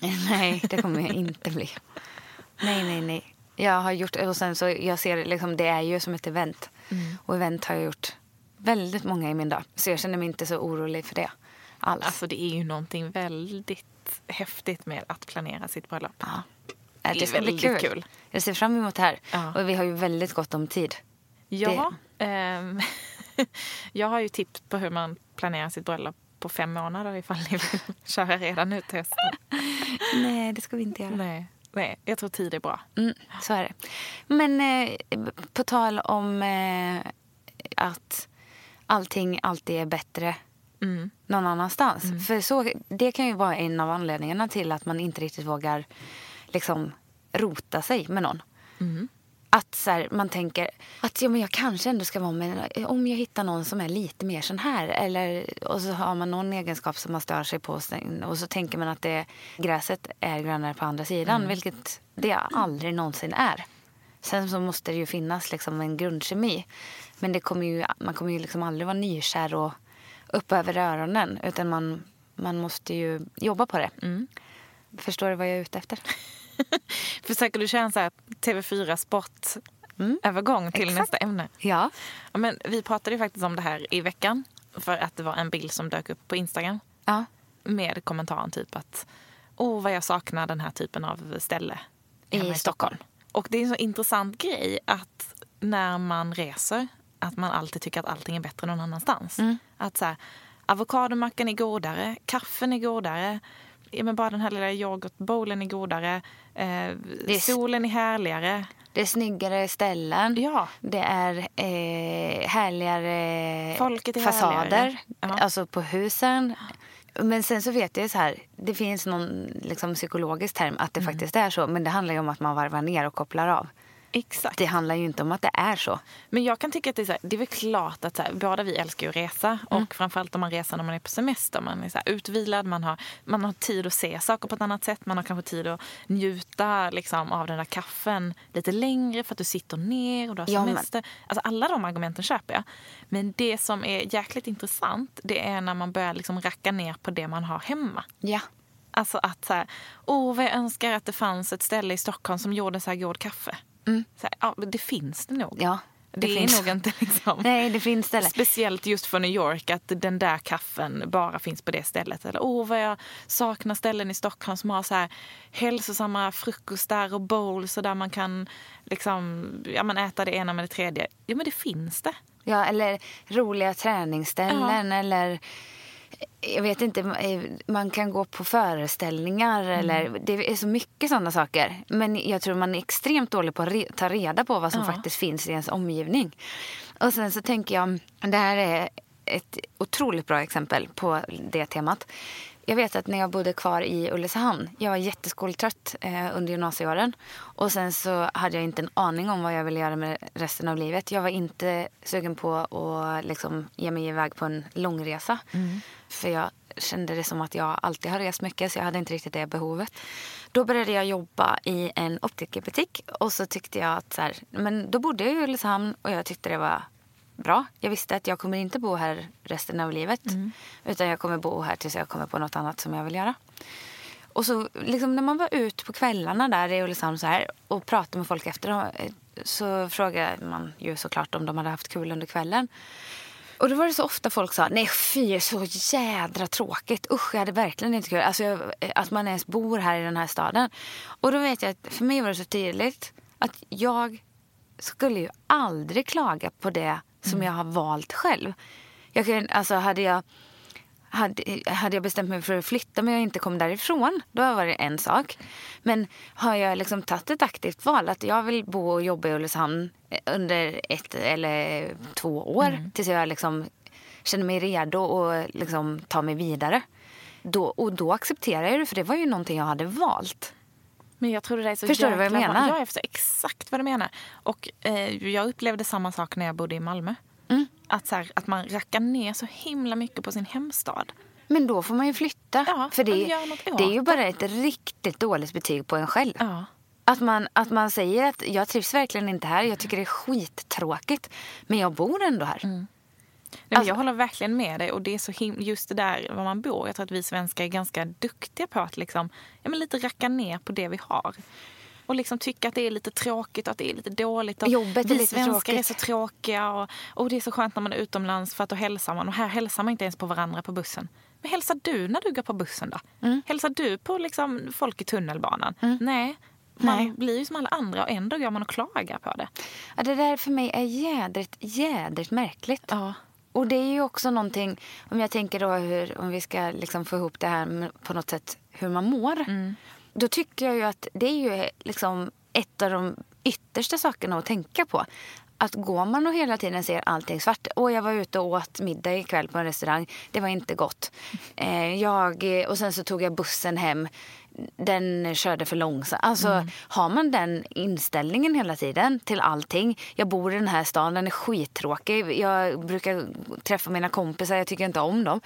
du? Nej, det kommer jag inte bli. Nej, nej, nej. Jag har gjort, och sen så jag ser liksom, det är ju som ett event. Och event har jag gjort väldigt många i min dag. Så jag känner mig inte så orolig för det alls. Alltså det är ju någonting väldigt häftigt med att planera sitt bröllop. ja. det det är ska bli väldigt kul. kul. Jag ser fram emot det här. Ja. Och vi har ju väldigt gott om tid. Ja, ehm, jag har ju tips på hur man planerar sitt bröllop på fem månader ifall ni vill köra redan nu till hösten. Nej, det ska vi inte göra. Nej, nej, jag tror tid är bra. Mm, så är det. Men eh, på tal om eh, att allting alltid är bättre Mm. någon annanstans. För så, det kan ju vara en av anledningarna till att man inte riktigt vågar liksom, rota sig med någon. Mm. Att så här, man tänker att ja, men jag kanske ändå ska vara med om jag hittar någon som är lite mer sån här. Eller, och så har man någon egenskap som man stör sig på. Och så tänker man att det, gräset är grönare på andra sidan. Vilket det aldrig någonsin är. Sen så måste det ju finnas liksom en grundkemi. Men det kommer ju, man kommer ju liksom aldrig vara nykär och upp över öronen. Utan man, man måste ju jobba på det. Förstår du vad jag är ute efter? Försöker du köra en så här TV4 Sport-övergång till exakt. nästa ämne? Ja. Ja, men vi pratade ju faktiskt om det här i veckan för att det var en bild som dök upp på Instagram Ja. med kommentaren typ att åh vad jag saknar den här typen av ställe I hemma Stockholm. Och det är en så intressant grej att när man reser att man alltid tycker att allting är bättre någon annanstans. Mm. Att så här, avokadomackan är godare, kaffen är godare, ja, men bara den här lilla yoghurtbowlen är godare, eh, är- solen är härligare. Det är snyggare ställen. Ja. Det är eh, härligare Folket är fasader. härligare. Ja. Alltså på husen. Men sen så vet jag så här, det finns någon liksom, psykologisk term att det Mm. faktiskt är så. Men det handlar ju om att man varvar ner och kopplar av. Exakt. Det handlar ju inte om att det är så. Men jag kan tycka att det är, så här, det är väl klart att så här, båda vi älskar att resa. Och Mm. framförallt om man reser när man är på semester. Man är så här, utvilad, man har, man har tid att se saker på ett annat sätt. Man har kanske tid att njuta liksom, av den där kaffen lite längre för att du sitter ner och du har Ja, men- semester. Alltså, alla de argumenten köper jag. Men det som är jäkligt intressant det är när man börjar liksom racka ner på det man har hemma. Ja. Alltså att så här, åh vad jag önskar att det fanns ett ställe i Stockholm som gjorde så här god kaffe. Så här, ja, det finns det nog. Mm. Ja, det, det är finns. nog inte liksom. Nej, det finns ställen. Speciellt just för New York att den där kaffen bara finns på det stället. Eller åh vad jag saknar ställen i Stockholm som har så här hälsosamma frukostar och bowls och där man kan liksom, ja, man äta det ena med det tredje. Ja men det finns det. Ja, eller roliga träningsställen eller jag vet inte, man kan gå på föreställningar eller det är så mycket sådana saker. Men jag tror man är extremt dålig på att re- ta reda på vad som Ja. faktiskt finns i ens omgivning. Och sen så tänker jag, det här är ett otroligt bra exempel på det temat. Jag vet att när jag bodde kvar i Ulricehamn, jag var jätteskoltrött eh, under gymnasieåren. Och sen så hade jag inte en aning om vad jag ville göra med resten av livet. Jag var inte sugen på att liksom ge mig iväg på en långresa. För jag kände det som att jag alltid har rest mycket så jag hade inte riktigt det behovet. Då började jag jobba i en optikerbutik och så tyckte jag att så här, men då bodde jag i Ulricehamn och jag tyckte det var bra. Jag visste att jag kommer inte bo här resten av livet. Utan jag kommer bo här tills jag kommer på något annat som jag vill göra. Och så liksom när man var ute på kvällarna där i Ulricehamn så här, och pratade med folk efter eh, så frågade man ju såklart om de hade haft kul under kvällen. Och då var det så ofta folk sa, nej fy så jädra tråkigt, usch jag hade verkligen inte kul. Alltså jag, att man ens bor här i den här staden. Och då vet jag att för mig var det så tydligt att jag skulle ju aldrig klaga på det som jag har valt själv. Jag kan, alltså hade jag hade, hade jag bestämt mig för att flytta men jag inte kom därifrån, då var det en sak. Men har jag liksom tagit ett aktivt val att jag vill bo och jobba i Ulricehamn under ett eller två år tills jag liksom känner mig redo att liksom ta mig vidare. Då, och då accepterar jag det, för det var ju någonting jag hade valt. Men jag tror det är så Förstår du vad jag menar? Ja, jag förstår exakt vad du menar. Och eh, jag upplevde samma sak när jag bodde i Malmö. Mm. Att, så här, att man rackar ner så himla mycket på sin hemstad. Men då får man ju flytta. Ja, för det, det är ju bara ett riktigt dåligt betyg på en själv. Ja. Att man, att man säger att jag trivs verkligen inte här, jag tycker det är skittråkigt. Men jag bor ändå här. Nej, Alltså- jag håller verkligen med dig. Och det är så him- just det där var man bor. Jag tror att vi svenskar är ganska duktiga på att liksom, ja, men lite racka ner på det vi har. Och liksom tycka att det är lite tråkigt och att det är lite dåligt. Och Jobbet är vi lite svenskar tråkigt. är så tråkiga. Och, och det är så skönt när man är utomlands för att då hälsar man. Och här hälsar man inte ens på varandra på bussen. Men hälsar du när du går på bussen då? Mm. Hälsar du på liksom folk i tunnelbanan? Nej. Man Nej. blir ju som alla andra och ändå går man och klagar på det. Ja, det där för mig är jädrigt, jädrigt märkligt. Ja. Och det är ju också någonting, om jag tänker då hur, om vi ska liksom få ihop det här med på något sätt, hur man mår. Då tycker jag ju att det är ju liksom ett av de yttersta sakerna att tänka på. Att går man och hela tiden ser allting svart. Och jag var ute och åt middag ikväll på en restaurang. Det var inte gott. Eh, jag, och sen så tog jag bussen hem. Den körde för långsamt. Alltså, har man den inställningen hela tiden till allting. Jag bor i den här stan, den är skittråkig. Jag brukar träffa mina kompisar, jag tycker inte om dem.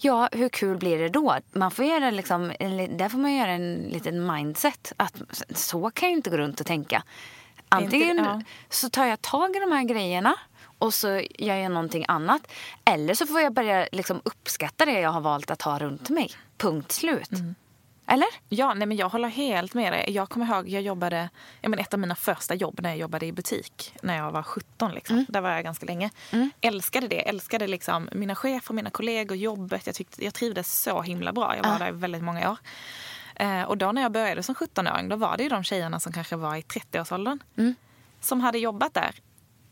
Ja, hur kul blir det då? Man får göra liksom, där får man göra en liten mindset. Att så kan jag inte gå runt och tänka. Antingen ja. så tar jag tag i de här grejerna och så gör jag någonting annat. Eller så får jag börja liksom uppskatta det jag har valt att ha runt mig. Punkt slut. Eller? Ja, nej men jag håller helt med dig. Jag kommer ihåg, jag jobbade, jag men ett av mina första jobb när jag jobbade i butik när jag var 17. Liksom. Där var jag ganska länge. Älskade det. Älskade liksom mina chefer, mina kollegor, jobbet. Jag, tyckte, jag trivdes så himla bra. Jag var där i väldigt många år. Eh, och då när jag började som 17-åring då var det ju de tjejerna som kanske var i 30-årsåldern. Som hade jobbat där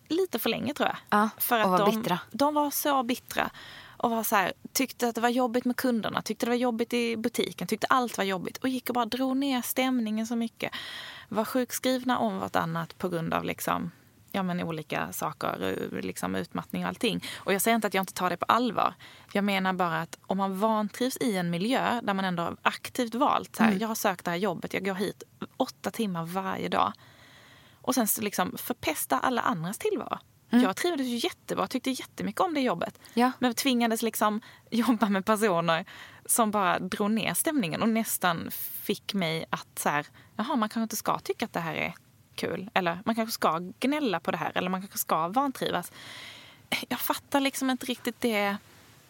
lite för länge tror jag. Ja, för var de, bittra. De var så bittra. Och var så här, tyckte att det var jobbigt med kunderna, tyckte det var jobbigt i butiken, tyckte allt var jobbigt. Och gick och bara drog ner stämningen så mycket. Var sjukskrivna om vartannat på grund av liksom, ja, men olika saker, liksom utmattning och allting. Och jag säger inte att jag inte tar det på allvar. Jag menar bara att om man vantrivs i en miljö där man ändå aktivt valt, så här, jag har sökt det här jobbet, jag går hit åtta timmar varje dag. och sen liksom förpesta alla andras tillvaro. Mm. Jag trivdes ju jättebra, tyckte jättemycket om det jobbet. Ja. Men tvingades liksom jobba med personer som bara drog ner stämningen och nästan fick mig att så här, jaha, man kanske inte ska tycka att det här är kul. Eller man kanske ska gnälla på det här eller man kanske ska vantrivas. Jag fattar liksom inte riktigt det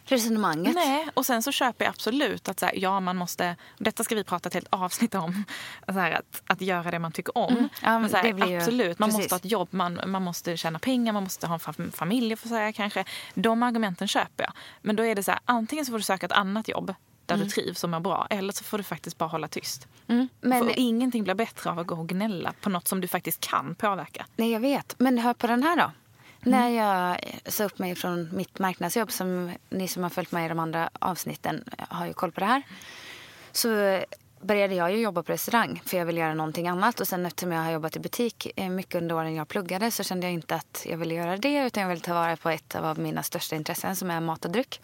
Resonemanget. Nej, och sen så köper jag absolut att så här, ja, man måste, detta ska vi prata ett helt avsnitt om, så här, att, att göra det man tycker om. Mm. Ja, men så här, blir ju- absolut, man måste ha ett jobb, man, man måste tjäna pengar, man måste ha en fam- familj att försörja kanske. De argumenten köper jag. Men då är det så här, antingen så får du söka ett annat jobb där du trivs och mår bra, eller så får du faktiskt bara hålla tyst. Mm. Men, För ingenting blir bättre av att gå och gnälla på något som du faktiskt kan påverka. nej, jag vet. Men hör på den här då. När jag sa upp mig från mitt marknadsjobb, som ni som har följt med i de andra avsnitten har ju koll på det här. Så började jag ju jobba på restaurang för jag ville göra någonting annat. Och sen eftersom jag har jobbat i butik eh, mycket under åren jag pluggade så kände jag inte att jag ville göra det utan jag ville ta vara på ett av mina största intressen som är mat och dryck.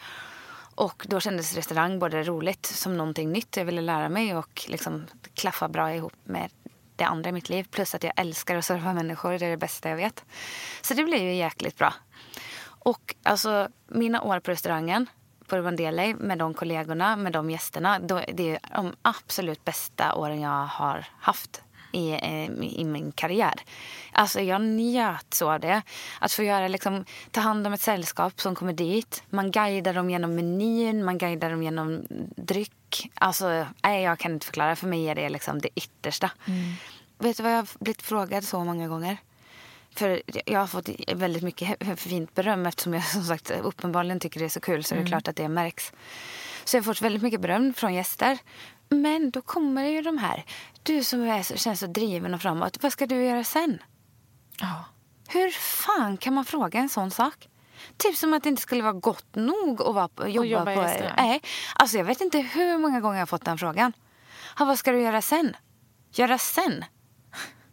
Och då kändes restaurang både roligt som någonting nytt jag ville lära mig och liksom klaffa bra ihop med det andra i mitt liv. Plus att jag älskar att serva människor, det är det bästa jag vet. Så det blev ju jäkligt bra. Och alltså mina år på restaurangen på Urban med de kollegorna, med de gästerna. Då, det är de absolut bästa åren jag har haft i, eh, i min karriär. Alltså jag njöt så av det. Att få göra, liksom, ta hand om ett sällskap som kommer dit. Man guidar dem genom menyn, man guidar dem genom dryck. Alltså, nej, jag kan inte förklara. För mig är det liksom det yttersta. Vet du vad jag har blivit frågad så många gånger? För jag har fått väldigt mycket fint beröm eftersom jag som sagt uppenbarligen tycker det är så kul så det är klart att det märks. Så jag har fått väldigt mycket beröm från gäster. Men då kommer ju de här. Du som är, känns så driven och framåt. Vad ska du göra sen? Ja. Hur fan kan man fråga en sån sak? Typ som att det inte skulle vara gott nog att vara på, jobba, jobba på... Nej. Alltså jag vet inte hur många gånger jag har fått den frågan. Ha, vad ska du göra sen? Göra sen?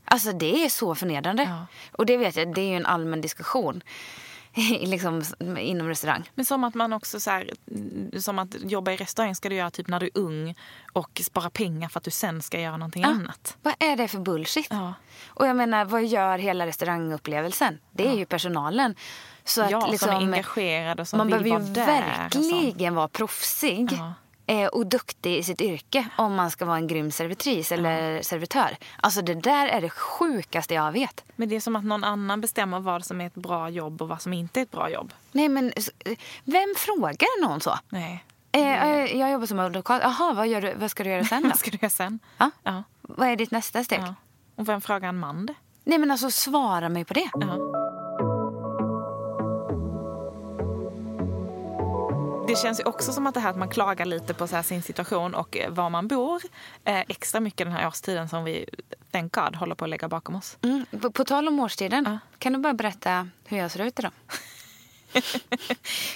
Alltså det är så förnedrande. Ja. Och det vet jag, det är ju en allmän diskussion liksom, inom restaurang. Men som att man också så här, mm, som att jobba i restaurang ska du göra typ när du är ung och spara pengar för att du sen ska göra någonting annat. Vad är det för bullshit? Ja. Och jag menar, vad gör hela restaurangupplevelsen? Det är ju personalen. Så att Ja, som liksom, är engagerad och som man vill behöver ju verkligen vara proffsig Ja. Och duktig i sitt yrke om man ska vara en grym servitris eller servitör. Alltså det där är det sjukaste jag vet. Men det är som att någon annan bestämmer vad som är ett bra jobb och vad som inte är ett bra jobb. Nej men eh, vem frågar någon så? Nej. Eh, eh, jag jobbar som advokat. Jaha, vad, gör du, vad ska du göra sen då? Vad ska du göra sen? Ja? Ja. Vad är ditt nästa steg? ja. Och vem frågar en man det? Nej men alltså svara mig på det. Ja. Det känns ju också som att det här att man klagar lite på så sin situation och eh, var man bor eh, extra mycket den här årstiden som vi, thank God, håller på att lägga bakom oss. Mm. På, på tal om årstiden, Ja. kan du bara berätta hur jag ser ut idag?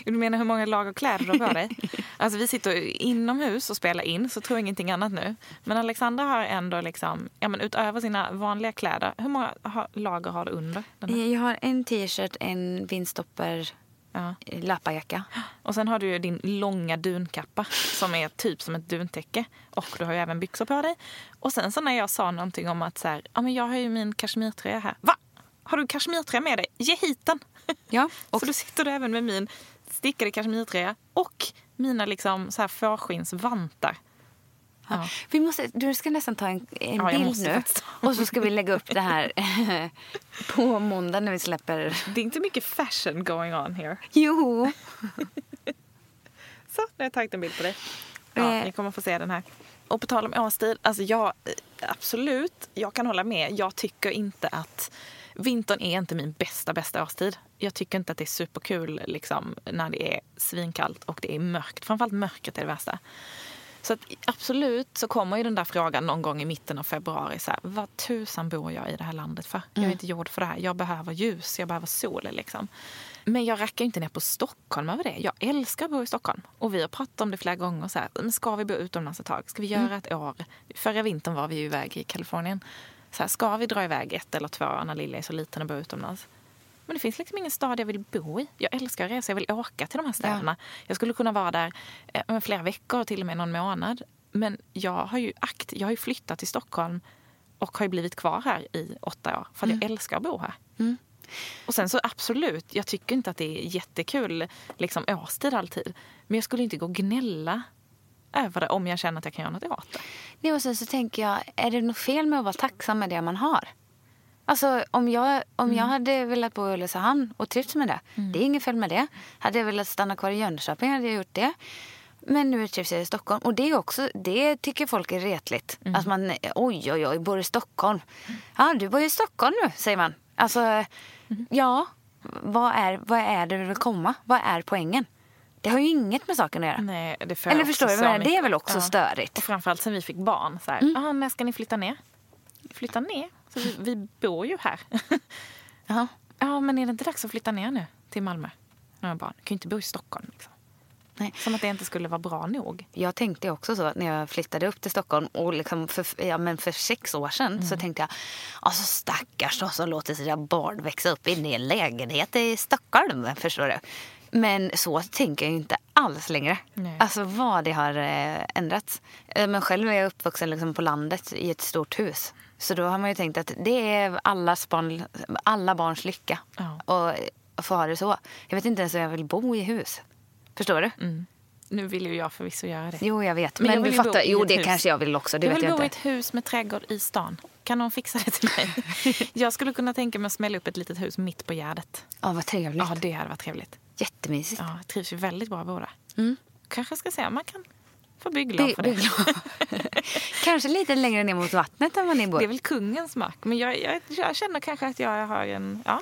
Du menar hur många lager kläder du har på dig? Alltså vi sitter inomhus och spelar in, så tror jag ingenting annat nu. Men Alexandra har ändå, liksom, ja, men utöver sina vanliga kläder, hur många lager har du under? Jag har en t-shirt, en vindstopper, Ja. eh, lapparjacka. Och sen har du din långa dunkappa som är typ som ett duntäcke. Och du har ju även byxor på dig. Och sen så när jag sa någonting om att så här, ja men jag har ju min kashmirtröja här. Va? Har du kashmirtröja med dig? Ge hit den! Ja, och Så då sitter du även med min stickade kashmirtröja och mina liksom så här fårskinnsvantar. Ja. vi måste, du ska nästan ta en, en Ja, bild nu. faktiskt. Och så ska vi lägga upp det här på måndag när vi släpper. Det är inte mycket fashion going on here. Jo! Så, nu har jag tagit en bild på dig. Ja, Eh. ni kommer få se den här. Och på tal om årstid, alltså jag, absolut, jag kan hålla med. Jag tycker inte att vintern är inte min bästa, bästa årstid. Jag tycker inte att det är superkul liksom, när det är svinkallt och det är mörkt. Framförallt mörkret är det värsta. Så absolut så kommer ju den där frågan någon gång i mitten av februari. Så här, vad tusan bor jag i det här landet för? Jag är inte gjord för det här. Jag behöver ljus, jag behöver sol. Liksom. Men jag rackar inte ner på Stockholm över det. Jag älskar att bo i Stockholm. Och vi har pratat om det flera gånger. Så här, men ska vi bo utomlands ett tag? Ska vi göra ett år? Förra vintern var vi ju iväg i Kalifornien. Så här, ska vi dra iväg ett eller två år när Lilla är så liten och bo utomlands? Men det finns liksom ingen stad jag vill bo i. Jag älskar att resa, jag vill åka till de här städerna. Jag skulle kunna vara där eh, flera veckor, till och med någon månad. Men jag har ju akt, jag har flyttat till Stockholm och har blivit kvar här i åtta år för att jag älskar att bo här. Och sen så absolut, jag tycker inte att det är jättekul liksom årstid alltid. Men jag skulle inte gå och gnälla över det om jag känner att jag kan göra något åt det. Nej, och sen så tänker jag, är det något fel med att vara tacksam med det man har? Alltså om jag, om jag hade velat bo i Ulricehamn och trivts med det, det är inget fel med det. Hade jag velat stanna kvar i Jönköping hade jag gjort det. Men nu trivs jag i Stockholm. Och det är också, det tycker folk är retligt. Att man, oj oj oj, bor i Stockholm. Ja, du bor i Stockholm nu, säger man. Alltså, ja, vad är, vad är det du vill komma? Vad är poängen? Det har ju inget med saken att göra. Nej, det får Eller förstår du menar? Det är väl också störigt? Och framförallt sen vi fick barn. Så här, ah, när ska ni flytta ner? Flytta ner? Så vi, vi bor ju här. Jaha. ja, men är det inte dags att flytta ner nu till Malmö? Några barn. kan ju inte bo i Stockholm. Liksom. Nej. Som att det inte skulle vara bra nog. Jag tänkte också så när jag flyttade upp till Stockholm och liksom för, ja, men för sex år sedan så tänkte jag alltså stackars de som låter sina barn växa upp inne i en lägenhet i Stockholm. Förstår du? Men så tänker jag inte alls längre. Nej. Alltså vad det har eh, ändrats. Eh, Men själv är jag uppvuxen liksom på landet i ett stort hus. Så då har man ju tänkt att det är allas barn, alla barns lycka. Ja. Och få ha det så. Jag vet inte ens om jag vill bo i hus. Förstår du? Nu vill ju jag förvisso göra det. Jo, jag vet. Men Men, jag du fattar. Jo, det hus. kanske jag vill också. Det jag vill jag bo i ett hus med trädgård i stan. Kan någon fixa det till mig? jag skulle kunna tänka mig att smälla upp ett litet hus mitt på Gärdet. Ja, vad trevligt. Ja, det hade varit trevligt. Jättemysigt. Ja, jag trivs ju väldigt bra där. Mm. Kanske ska se om man kan få bygglov By- för det. kanske lite längre ner mot vattnet än vad ni bor. Det är väl kungens mark. Men jag, jag, jag känner kanske att jag har en... Ja,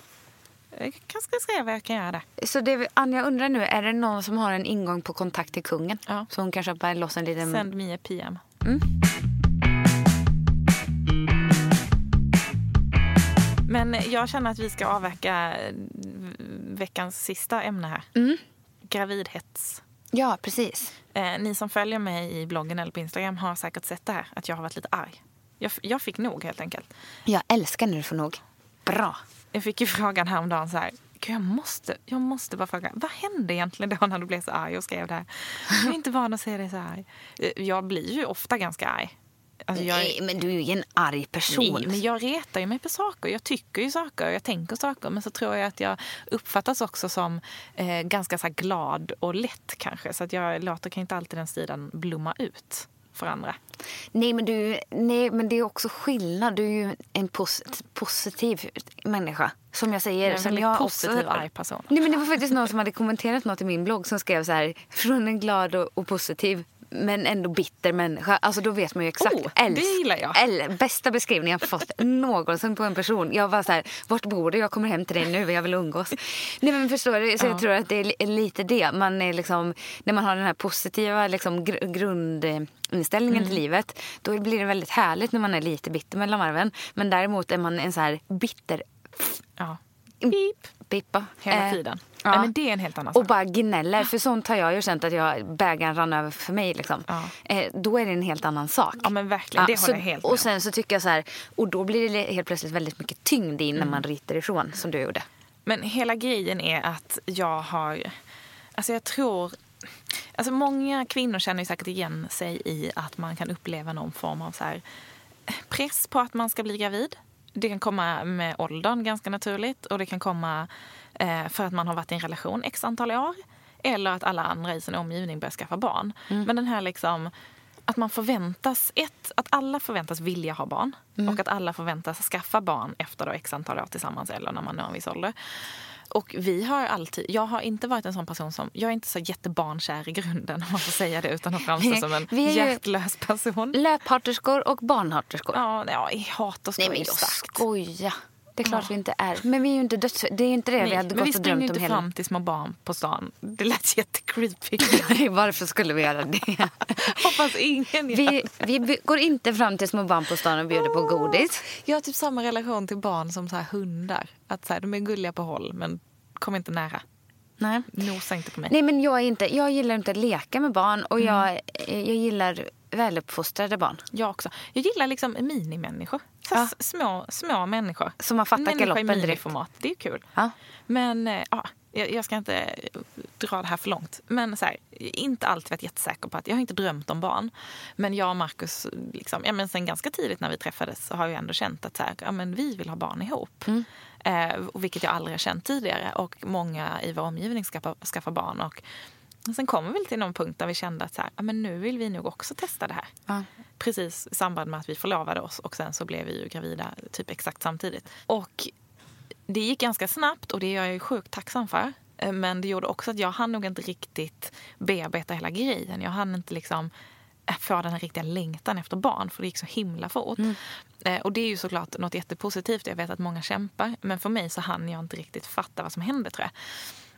jag kanske ska se vad jag kan göra. Så det, Anja undrar nu, är det någon som har en ingång på kontakt till kungen? Ja. Så hon kan köpa loss en liten... Send me a PM. Mm. Men jag känner att vi ska avverka eh, veckans sista ämne här. Mm. Gravidhets. Ja, precis. Eh, ni som följer mig i bloggen eller på Instagram har säkert sett det här. Att jag har varit lite arg. Jag, jag fick nog helt enkelt. Jag älskar när du får nog. Bra. Jag fick ju frågan häromdagen så här. Jag, måste, jag måste bara fråga. Vad hände egentligen då när du blev så arg och skrev det här? Jag är inte van att se dig så arg. Eh, Jag blir ju ofta ganska arg. Alltså jag, Nej, men du är ju en arg person. Nej, men jag retar ju mig på saker. Jag tycker ju saker och jag tänker saker. Men så tror jag att jag uppfattas också som eh, ganska så glad och lätt kanske. Så att jag låter kanske inte alltid den sidan blomma ut för andra. Nej, men du, nej, men det är också skillnad. Du är ju en pos- positiv människa. Som jag säger. Jag är en som jag positiv, också, arg person. Nej, men det var faktiskt någon som hade kommenterat något i min blogg som skrev så här. Från en glad och, och positiv men ändå bitter människa. Alltså då vet man ju exakt. Oh, det gillar jag. Äl, bästa beskrivningen jag fått någonsin på en person. Jag var så här, vart bor du? Jag kommer hem till dig nu, jag vill umgås. Nej men förstår du? Så jag tror att det är li- lite det. Man är liksom, när man har den här positiva liksom, gr- grundinställningen Mm. till livet. Då blir det väldigt härligt när man är lite bitter mellan varven. Men däremot är man en så här bitter Ja. Pip. Pippa. Hela Eh, tiden. Ja. Nej, men det är en helt annan Och sak. bara gnäller. För sånt har jag ju känt att jag, bägaren rann över för mig. Liksom. Ja. Eh, då är det en helt annan sak. Ja, men verkligen. Det håller jag helt med Och sen så tycker jag så här, och då blir det helt plötsligt väldigt mycket tyngd in när Mm. man ryter ifrån som du gjorde. Men hela grejen är att jag har... Alltså jag tror... Alltså många kvinnor känner ju säkert igen sig i att man kan uppleva någon form av så här press på att man ska bli gravid. Det kan komma med åldern ganska naturligt och det kan komma eh, för att man har varit i en relation x antal år. Eller att alla andra i sin omgivning börjar skaffa barn. Men den här liksom att man förväntas, ett, att alla förväntas vilja ha barn och att alla förväntas skaffa barn efter då x antal år tillsammans eller när man når en viss ålder. Och vi har alltid, jag har inte varit en sån person som, jag är inte så jättebarnkär i grunden om man får säga det utan att framstå som en Vi är hjärtlös person. Löphaterskor och barnhaterskor. Ja, ja hat och Nej men jag starkt. skoja. Det är klart vi inte är. Men vi är ju inte döds... Det är inte det vi Nej, hade men gått vi och springer drömt ju om inte hela... fram till små barn på stan. Det lät jättecreepy. Nej, Varför skulle vi göra det? Hoppas ingen gör. Vi, vi går inte fram till små barn på stan och bjuder på godis. Jag har typ samma relation till barn som så här hundar. Att så här, de är gulliga på håll men kom inte nära. Nej. Nosa inte på mig. Nej men jag, är inte, jag gillar inte att leka med barn och Mm. jag, jag gillar väluppfostrade barn. Jag också. Jag gillar liksom minimänniskor. Så Ja. små, små människor. Så man fattar Människor i galoppen miniformat. Det är kul. Ja. Men eh, ja, jag, ska inte eh, dra det här för långt. Men så här, inte alltid varit jättesäker på att jag har inte drömt om barn. Men jag och Markus, liksom, ja, men sen ganska tidigt när vi träffades så har jag ändå känt att så här, ja, men vi vill ha barn ihop. Eh, och vilket jag aldrig har känt tidigare. Och många i vår omgivning skaffar, skaffar barn. Och sen kommer vi väl till någon punkt där vi kände att så här, men nu vill vi nog också testa det här. Ja. Precis i samband med att vi förlovade oss och sen så blev vi ju gravida typ exakt samtidigt. Och det gick ganska snabbt och det är jag ju sjukt tacksam för. Eh, Men det gjorde också att jag hann nog inte riktigt bearbeta hela grejen. Jag hann inte liksom eh, få den här riktiga längtan efter barn för det gick så himla fort. Eh, Och det är ju såklart något jättepositivt. Jag vet att många kämpar. Men för mig så hann jag inte riktigt fatta vad som hände tror jag.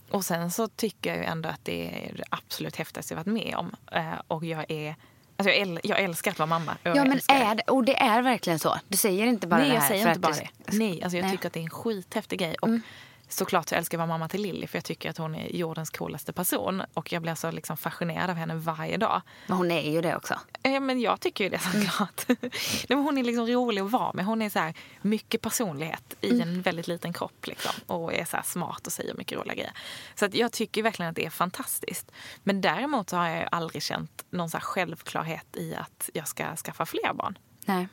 Och sen så tycker jag ju ändå att det är det absolut häftigaste jag varit med om. Eh, Och jag är... Alltså jag, äl- jag älskar att vara mamma. Jag Ja, men det. är det, och det är verkligen så. Du säger inte bara Nej, det jag här säger för inte bara att det. Nej, alltså jag Nej. tycker att det är en skithäftig grej. Och såklart så älskar jag att vara mamma till Lilly för jag tycker att hon är jordens coolaste person. Och jag blir så liksom fascinerad av henne varje dag. Men hon är ju det också. Ja, men jag tycker ju det såklart. Nej, men hon är liksom rolig att vara med. Hon är så här mycket personlighet i en väldigt liten kropp. Liksom, och är så smart och säger mycket roliga grejer. Så att jag tycker verkligen att det är fantastiskt. Men däremot har jag aldrig känt någon så här självklarhet i att jag ska skaffa fler barn. Nej.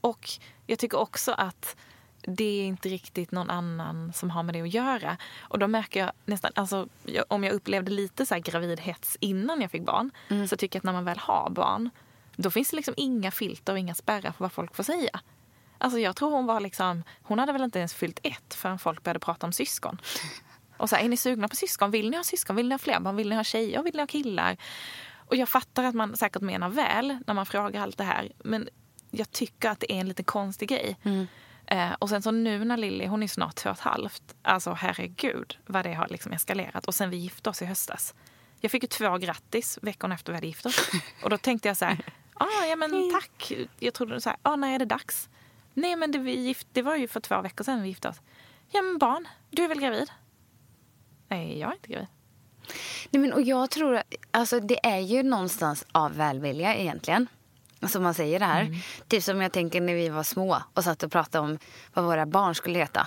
Och jag tycker också att det är inte riktigt någon annan som har med det att göra. Och då märker jag nästan, alltså jag, om jag upplevde lite så här gravidhets innan jag fick barn, så tycker jag att när man väl har barn, då finns det liksom inga filter och inga spärrar för vad folk får säga. Alltså jag tror hon var liksom, hon hade väl inte ens fyllt ett förrän folk började prata om syskon. Och så här, är ni sugna på syskon? Vill ni ha syskon? Vill ni ha fler barn? Vill ni ha tjejer? Vill ni ha killar? Och jag fattar att man säkert menar väl när man frågar allt det här. Men jag tycker att det är en lite konstig grej. Eh, och sen så nu när Lilly, hon är snart två och ett halvt. Alltså herregud vad det har liksom eskalerat. Och sen vi gifte oss i höstas. Jag fick ju två grattis veckan efter vi hade gift oss. Och då tänkte jag så här, ah, ja men tack. Jag trodde så här, ah, när är det dags? Nej men det, vi gift, det var ju för två veckor sedan vi gifte oss. Ja men barn, du är väl gravid? Nej, jag är inte gravid. Nej, men, och jag tror, alltså det är ju någonstans av välvilja egentligen. Som man säger det här. Mm. Typ som jag tänker när vi var små och satt och pratade om vad våra barn skulle heta.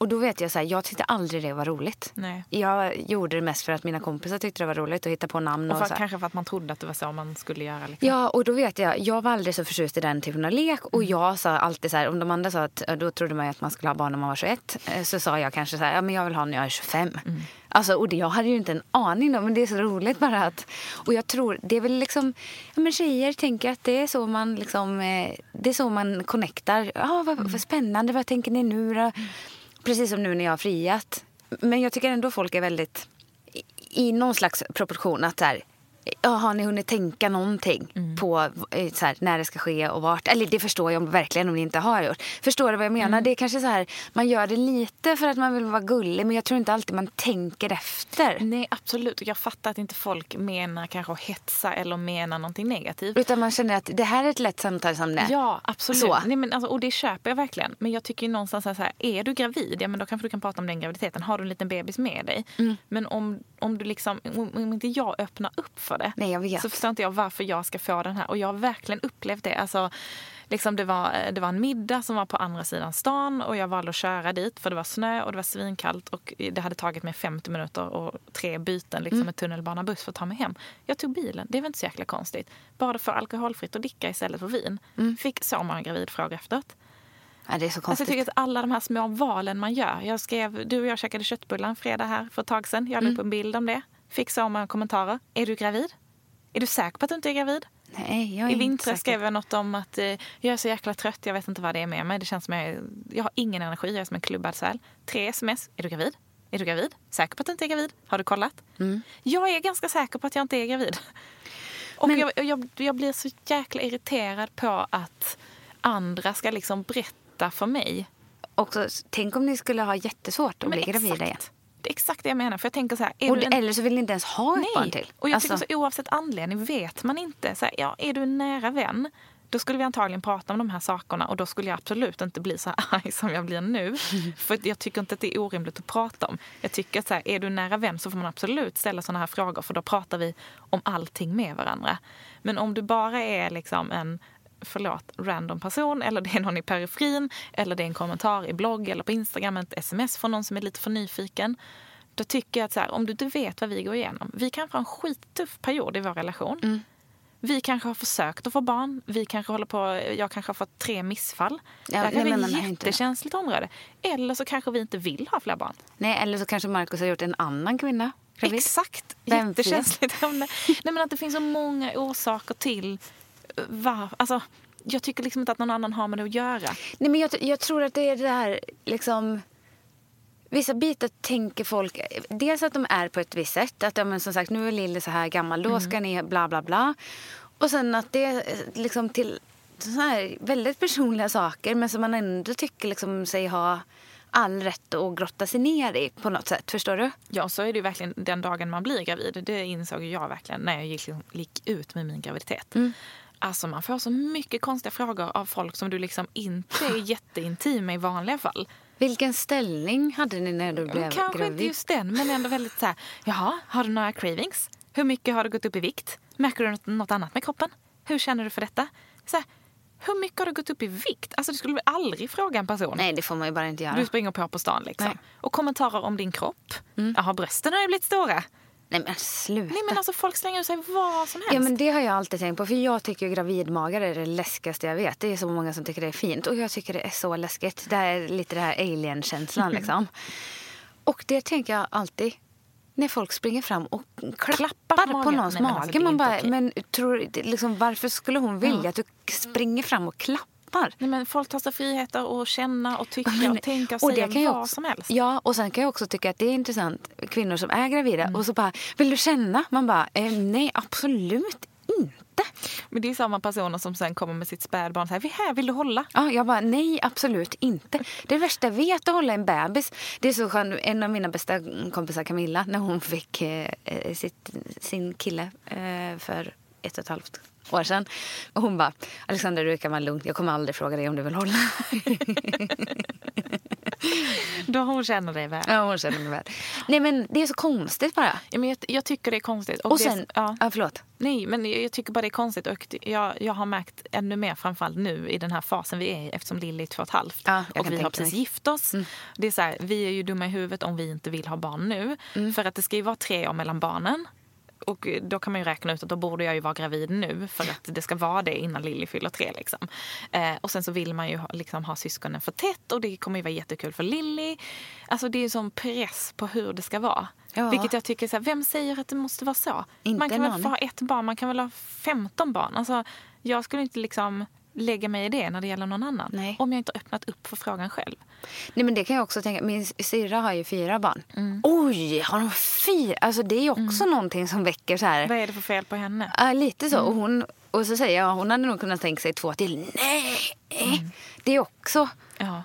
Och då vet jag så här, jag tyckte aldrig det var roligt. Nej. Jag gjorde det mest för att mina kompisar tyckte det var roligt att hitta på namn. Och Och för, så här. kanske för att man trodde att det var så man skulle göra. Liksom. Ja, och då vet jag, jag var aldrig så förtjust i den typen av lek. Och Mm. jag sa alltid så här, om de andra sa att då trodde man att man skulle ha barn när man var 21. eh, Så sa jag kanske så här, ja men jag vill ha när jag är 25. Mm. Alltså, och det, jag hade ju inte en aning då, men det är så roligt bara att... Och jag tror, det är väl liksom, ja men tjejer tänker att det är så man liksom, eh, det är så man connectar. Ja, vad, Mm. vad spännande, vad tänker ni nu då? Precis som nu när jag har friat. Men jag tycker ändå folk är väldigt i, någon slags proportion att så här, ja, har ni hunnit tänka någonting Mm. på eh, så här, när det ska ske och vart? Eller det förstår jag verkligen om ni inte har gjort. Förstår du vad jag menar? Mm. Det är kanske så här, man gör det lite för att man vill vara gullig men jag tror inte alltid man tänker efter. Nej, absolut. Och Jag fattar att inte folk menar kanske att hetsa eller menar någonting negativt. Utan man känner att det här är ett lätt samtalsämne. Ja, absolut. Så. Nej, men alltså, och det köper jag verkligen. Men jag tycker ju någonstans så här, är du gravid, ja men då kanske du kan prata om den graviditeten. Har du en liten bebis med dig? Mm. Men om, om du liksom, om om inte jag öppnar upp för det. Nej, jag vet. Så förstår inte jag varför jag ska få den här. Och jag har verkligen upplevt det. Alltså, liksom det, var, det var en middag som var på andra sidan stan och jag valde att köra dit för det var snö och det var svinkallt och det hade tagit mig 50 minuter och tre byten Mm. liksom med tunnelbana buss för att ta mig hem. Jag tog bilen, det var inte så jäkla konstigt. Bara för alkoholfritt och dricka istället för vin. Mm. Fick så många gravidfrågor efteråt. Ja, det är så Alltså jag konstigt. tycker att alla de här små valen man gör. Jag skrev, du och jag käkade köttbullar en fredag här för ett tag sedan. Jag la Mm. upp en bild om det. Så många kommentarer. Är du gravid? Är du säker på att du inte är gravid? Nej, jag är I vintras skrev jag något om att eh, jag är så jäkla trött, jag vet inte vad det är med mig. Det känns som jag, jag har ingen energi, jag är som en klubbad säl. Tre sms, är du gravid? Är du gravid? Säker på att du inte är gravid? Har du kollat? Mm. Jag är ganska säker på att jag inte är gravid. Och Men- jag, jag, jag blir så jäkla irriterad på att andra ska liksom berätta för mig. Också, tänk om ni skulle ha jättesvårt att Men bli gravida igen. Det är exakt det jag menar. För jag tänker så här, är Och, du en... Eller så vill ni inte ens ha ett barn Nej, till. och jag Alltså, tycker så oavsett anledning vet man inte. Så här, ja, är du en nära vän, då skulle vi antagligen prata om de här sakerna och då skulle jag absolut inte bli så arg som jag blir nu. För jag tycker inte att det är orimligt att prata om. Jag tycker att så här, är du nära vän så får man absolut ställa såna här frågor för då pratar vi om allting med varandra. Men om du bara är liksom en förlåt, random person eller det är någon i periferin eller det är en kommentar i blogg eller på Instagram, ett sms från någon som är lite för nyfiken. Då tycker jag att så här, om du inte vet vad vi går igenom. Vi kanske har en skittuff period i vår relation. Vi kanske har försökt att få barn. Vi kanske håller på, jag kanske har fått tre missfall. Ja, det har ett inte- jättekänsligt område. Eller så kanske vi inte vill ha fler barn. Nej, eller så kanske Markus har gjort en annan kvinna. Exakt. Vem? Jättekänsligt ämne. Nej, men att det finns så många orsaker till eh, var, alltså, jag tycker liksom inte att någon annan har med det att göra. Nej, men jag, jag tror att det är det där liksom... Vissa bitar tänker folk... Dels att de är på ett visst sätt. Att ja, men som sagt, nu är Lille så här gammal, då ska ni bla bla bla. Och sen att det är liksom till så här väldigt personliga saker men som man ändå tycker liksom sig ha all rätt att grotta sig ner i på något sätt. Förstår du? Ja, så är det verkligen den dagen man blir gravid. Det insåg jag verkligen när jag gick, gick ut med min graviditet. Alltså man får så mycket konstiga frågor av folk som du liksom inte är jätteintim med i vanliga fall. Vilken ställning hade ni när du blev Kanske gravid? inte just den, men ändå väldigt så här. Jaha, har du några cravings? Hur mycket har du gått upp i vikt? Märker du något, något annat med kroppen? Hur känner du för detta? Så här, hur mycket har du gått upp i vikt? Alltså du skulle aldrig fråga en person. Nej, det får man ju bara inte göra. Du springer på på stan liksom. Nej. Och kommentarer om din kropp. Jaha, brösten har ju blivit stora. Nej men sluta. Nej men alltså folk slänger ur sig vad som helst. Ja men det har jag alltid tänkt på. För jag tycker ju gravidmagar är det läskigaste jag vet. Det är så många som tycker det är fint. Och jag tycker det är så läskigt. Det är lite det här alien-känslan liksom. Och det tänker jag alltid. När folk springer fram och klappar, på på, någons Nej, men alltså, mage. man bara, men tror, liksom, varför skulle hon vilja att du springer fram och klappar? Nej, men folk tar sig friheter att känna och tycka Men- och tänka och, och säga kan vad också- som helst. Ja, och sen kan jag också tycka att det är intressant. Kvinnor som är gravida Mm. och så bara, vill du känna? Man bara, eh, nej absolut inte. Men det är samma personer som sen kommer med sitt spädbarn. Så här, vi är här, vill du hålla? Ja, jag bara, nej absolut inte. Det värsta jag vet att hålla en bebis. Det är så skönt. En av mina bästa kompisar Camilla, när hon fick eh, eh, sitt, sin kille eh, för ett och ett halvt år sedan. Och hon bara, Alexander du kan vara lugn. Jag kommer aldrig fråga dig om du vill hålla. Då hon känner dig väl. ja, hon känner mig väl. Nej men det är så konstigt bara. Ja, men jag, jag tycker det är konstigt. Och det, sen, ja. ja förlåt. Nej, men jag jag tycker bara det är konstigt. Och jag, jag har märkt ännu mer, framförallt nu i den här fasen vi är i eftersom Lilly är två och ett halvt. Ja, och vi har precis mig. gift oss. Det är så här, vi är ju dumma i huvudet om vi inte vill ha barn nu. För att det ska ju vara tre år mellan barnen. Och då kan man ju räkna ut att då borde jag ju vara gravid nu för att det ska vara det innan Lilly fyller tre. Liksom. Eh, och sen så vill man ju ha, liksom, ha syskonen för tätt och det kommer ju vara jättekul för Lilly. Alltså det är ju sån press på hur det ska vara. Ja. Vilket jag tycker, så här, vem säger att det måste vara så? Inte man kan väl någon. få ha ett barn, man kan väl ha 15 barn. Alltså, jag skulle inte liksom lägga mig i det när det gäller någon annan. Nej. Om jag inte har öppnat upp för frågan själv. Nej men det kan jag också tänka. Min syrra har ju fyra barn. Mm. Oj, har de fyra? Alltså det är ju också någonting som väcker så här. Vad är det för fel på henne? Ja, lite så. Mm. Och, hon, och så säger jag, hon hade nog kunnat tänka sig två till. Nej! Mm. Det är också Ja.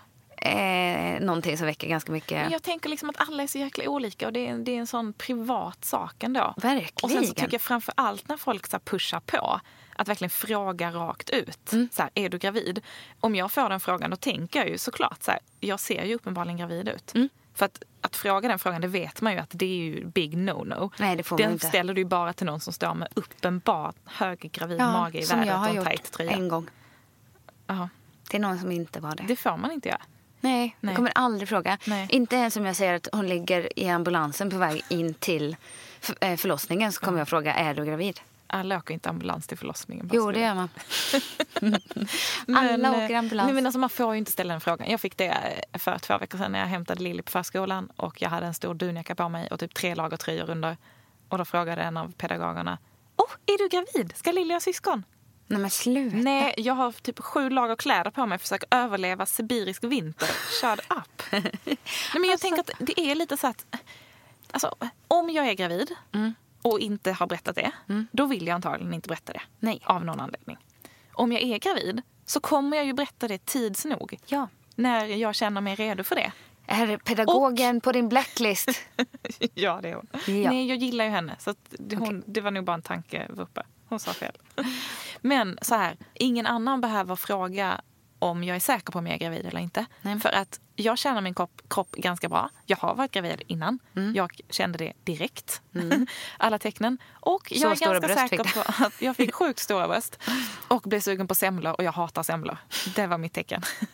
eh, någonting som väcker ganska mycket. Men jag tänker liksom att alla är så jäkla olika och det är, det är en sån privat sak ändå. Verkligen. Och sen så tycker jag framför allt när folk så pushar på att verkligen fråga rakt ut. Mm. Så här, är du gravid? Om jag får den frågan då tänker jag ju såklart så här, jag ser ju uppenbarligen gravid ut. Mm. För att, att fråga den frågan, det vet man ju att det är ju big no-no. Nej, det får man den inte. ställer du ju bara till någon som står med uppenbar höggravid Ja, mage i vädret och en tajt tröja. en gång. Ja, Till någon som inte var det. det får man inte göra. Nej, Nej. jag kommer aldrig fråga. Nej. Inte ens om jag säger att hon ligger i ambulansen på väg in till eh, förlossningen så kommer jag fråga, är du gravid? Alla åker inte ambulans till förlossningen. Jo, det gör man. Men, Alla eh, åker ambulans. Nej, men alltså, man får ju inte ställa den frågan. Jag fick det eh, för två veckor sedan när jag hämtade Lilly på förskolan och jag hade en stor dunjacka på mig och typ tre lager tröjor under. Och då frågade en av pedagogerna. Oh, är du gravid? Ska Lilly ha syskon? Nej men sluta. Nej, jag har typ sju lager kläder på mig försöker överleva sibirisk vinter. Shut up. Nej, men jag tänker att det är lite så att... Alltså, om jag är gravid och inte har berättat det, då vill jag antagligen inte berätta det. Nej. Av någon anledning. Om jag är gravid så kommer jag ju berätta det tids nog. Ja. När jag känner mig redo för det. Är pedagogen på din blacklist? ja, det är hon. Ja. Nej, jag gillar ju henne. Så det, hon, det var nog bara en tankevurpa. Hon sa fel. Men så här, ingen annan behöver fråga om jag är säker på om jag är gravid eller inte. Nej. För att jag känner min kropp, kropp ganska bra. Jag har varit gravid innan. Mm. Jag kände det direkt. Alla tecknen. Och jag Så är stora ganska säker på att jag fick sjukt stora bröst. Och blev sugen på semlor och jag hatar semlor. Det var mitt tecken.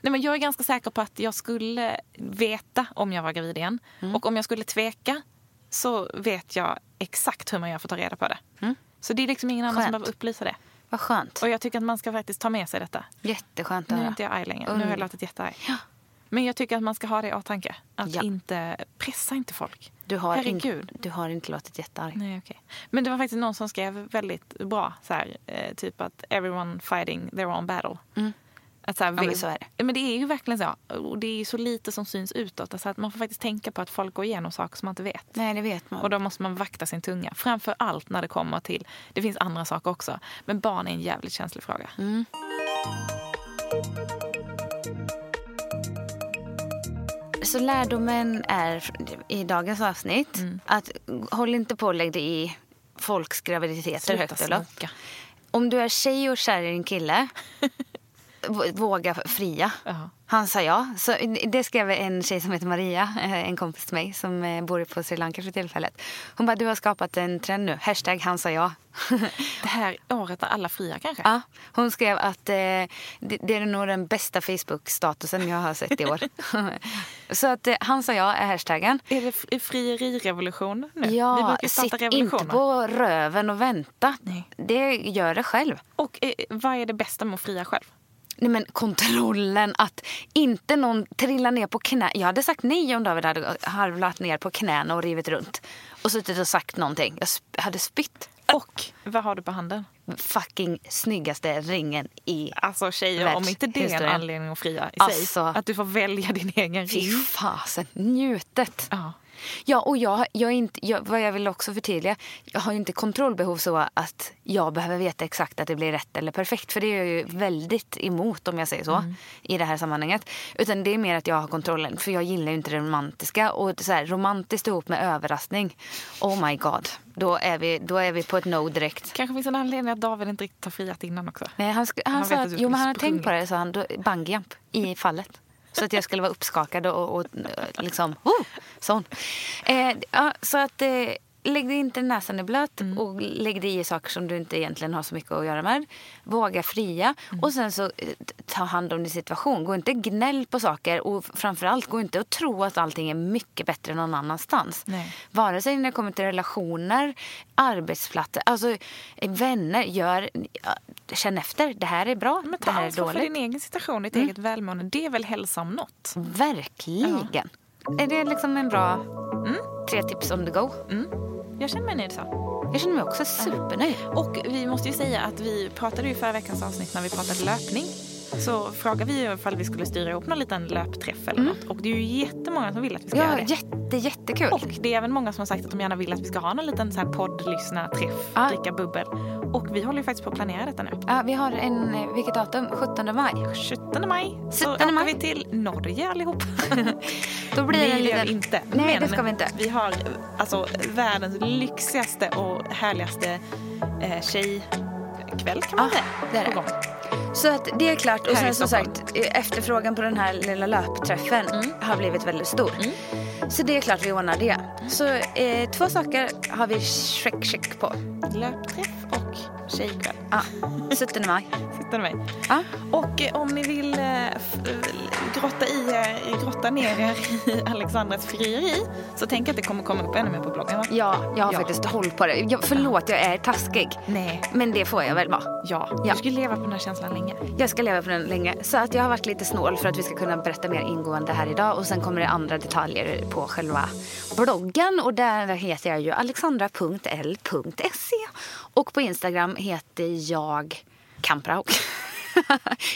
Nej, men jag är ganska säker på att jag skulle veta om jag var gravid igen. Mm. Och om jag skulle tveka så vet jag exakt hur man gör för att ta reda på det. Så det är liksom ingen annan Mm. Skönt. som behöver upplysa det. Vad skönt. Och jag tycker att man ska faktiskt ta med sig detta. Jätteskönt att Nu är höra. inte jag arg längre. Nu Mm. har jag låtit jättearg. Men jag tycker att man ska ha det i åtanke. Att Ja. inte pressa inte folk. Du har, Herregud. In, du har inte låtit jättearg. Nej, okej. Men det var faktiskt någon som skrev väldigt bra. Så här, eh, typ att everyone fighting their own battle. Att så här, Mm. men så är det. Ja, Men det är ju verkligen så. Och det är så lite som syns utåt. Alltså att man får faktiskt tänka på att folk går igenom saker som man inte vet. Nej, det vet man. Och då måste man vakta sin tunga. Framför allt när det kommer till, det finns andra saker också. Men barn är en jävligt känslig fråga. Mm. Så lärdomen är i dagens avsnitt Mm. att håll inte på och lägg dig i folks graviditeter Sluta högt och lågt. Om du är tjej och kär i din kille, våga fria. Ja. Han sa ja. Så det skrev en tjej som heter Maria, eh, en kompis till mig som eh, bor på Sri Lanka för tillfället. Hon bara, du har skapat en trend nu. Hashtag han sa ja. Det här året när alla friar kanske? Ja, hon skrev att eh, det, det är nog den bästa Facebook-statusen jag har sett i år. så att eh, han sa ja är hashtaggen. Är det frierirevolution nu? Ja, sitt inte på röven och vänta. Nej. Det gör det själv. Och eh, vad är det bästa med att fria själv? Nej, men kontrollen, att inte någon trillar ner på knä. Jag hade sagt nej om David hade harvlat ner på knäna och rivit runt. Och suttit och sagt någonting. Jag sp- hade spytt. Och vad har du på handen? Fucking snyggaste ringen i... Alltså tjejer, om inte det är en anledning att fria i Alltså. sig. Att du får välja din egen Fy ring. fasen, njutet. Ja. Ja, och jag, jag inte, jag, vad jag vill också förtydliga, jag har ju inte kontrollbehov så att jag behöver veta exakt att det blir rätt eller perfekt. För det är jag ju väldigt emot om jag säger så i det här sammanhanget. Utan det är mer att jag har kontrollen, för jag gillar ju inte det romantiska. Och så här, romantiskt ihop med överraskning, oh my god. Då är vi, då är vi på ett no direkt. Kanske finns en anledning att David inte riktigt har friat innan också. Nej, han, sk- han, Han sa att, att jo, men han hade tänkt på det, sa han, bungyjump i fallet. Så att jag skulle vara uppskakad och, och liksom, oh, sån. Eh, ja, så att eh, lägg dig inte näsan i blöt Mm. och lägg dig i saker som du inte egentligen har så mycket att göra med. Våga fria Mm. och sen så eh, ta hand om din situation. Gå inte gnäll på saker och framförallt gå inte och tro att allting är mycket bättre någon annanstans. Nej. Vare sig när det kommer till relationer, arbetsplatser, alltså eh, vänner. Gör, ja, känn efter. Det här är bra, Men det ta här är ansvar för dåligt. din egen situation, ditt eget välmående. Det är väl hälsa om något? Verkligen. Är det liksom en bra tre tips on the go? Jag känner mig nöjd så. Jag känner mig också supernöjd. Och vi måste ju säga att vi pratade ju förra veckans avsnitt när vi pratade löpning. Så frågade vi ifall vi skulle styra ihop någon liten löpträff eller något. Och det är ju jättemånga som vill att vi ska Ja, göra det. jätte, jättekul. Och det är även många som har sagt att de gärna vill att vi ska ha någon liten så här poddlyssna-träff, Ja. dricka bubbel. Och vi håller ju faktiskt på att planera detta nu. Ja, vi har en, vilket datum? 17 maj. 17 maj så 17 åker maj. vi till Norge allihop. Då blir det Nej, en liten... vi inte. Nej, Men det ska vi inte. Vi har alltså världens lyxigaste och härligaste eh, tjejkväll kan man Ja, säga. det är det. Så att det är klart. Och sen som sagt, efterfrågan på den här lilla löpträffen har blivit väldigt stor. Så det är klart vi ordnar det. Så eh, två saker har vi check, check på. Löpträff och tjejkväll. Ja, 17 maj. Sitter med. Ja. Och eh, om ni vill eh, eh, grotta, i er, grotta ner er i Alexandras frieri så tänk att det kommer komma upp ännu mer på bloggen. va? Ja, jag har Ja. faktiskt håll på det. Jag, förlåt, jag är taskig. Nej. Men det får jag väl vara. Ja, Ja. du ska leva på den här känslan länge. Jag ska leva på den länge. Så att jag har varit lite snål för att vi ska kunna berätta mer ingående här idag. Och sen kommer det andra detaljer på själva bloggen. Och där heter jag ju alexandra.l.se. Och på Instagram heter jag Kamprau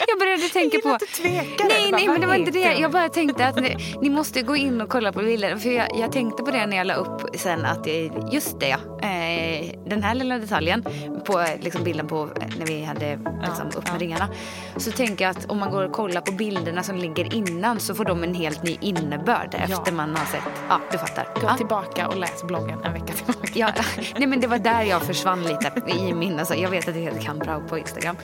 jag började tänka gillar på... du tvekade. Nej, Bara, nej, men det var inte det. Jag bara tänkte att ni, ni måste gå in och kolla på bilder. För jag, jag tänkte på det när jag la upp sen att det, just det ja. Eh, den här lilla detaljen på liksom, bilden på eh, när vi hade liksom, upp med ja. ringarna. Så tänker jag att om man går och kollar på bilderna som ligger innan så får de en helt ny innebörd efter man har sett. Ja, du fattar. Gå ja. tillbaka och läs bloggen en vecka tillbaka. Ja, nej men det var där jag försvann lite i min, alltså, jag vet att det heter Kamprao på Instagram.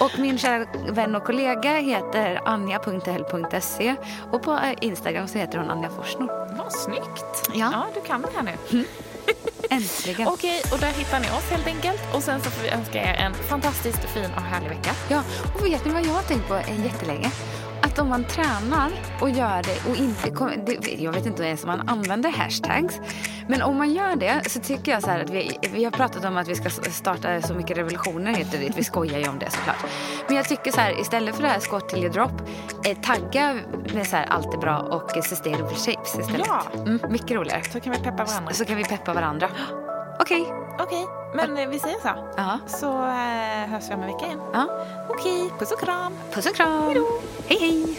Och min kära vän och kollega heter anja.l.se och på eh, Instagram så heter hon Anja Forsnor. Vad snyggt. Ja. ja, du kan det här nu. Äntligen. Okej, och där hittar ni oss helt enkelt. Och sen så får vi önska er en fantastiskt fin och härlig vecka. Ja, och vet ni vad jag har tänkt på jättelänge? Om man tränar och gör det och inte... Jag vet inte ens om man använder hashtags. Men om man gör det så tycker jag så här att vi, vi har pratat om att vi ska starta så mycket revolutioner hit och dit. Vi skojar ju om det såklart. Men jag tycker så här istället för det här skott till your drop, eh, tagga med så här allt är bra och sustainable shapes istället. Ja. Mm, mycket roligare. Så kan vi peppa varandra. Så kan vi peppa varandra. Okej. Okej, men eh, vi säger så. Ja. Så eh, hörs vi om en vecka igen. Ja. Okej, puss och kram. Puss och kram. Hej hej.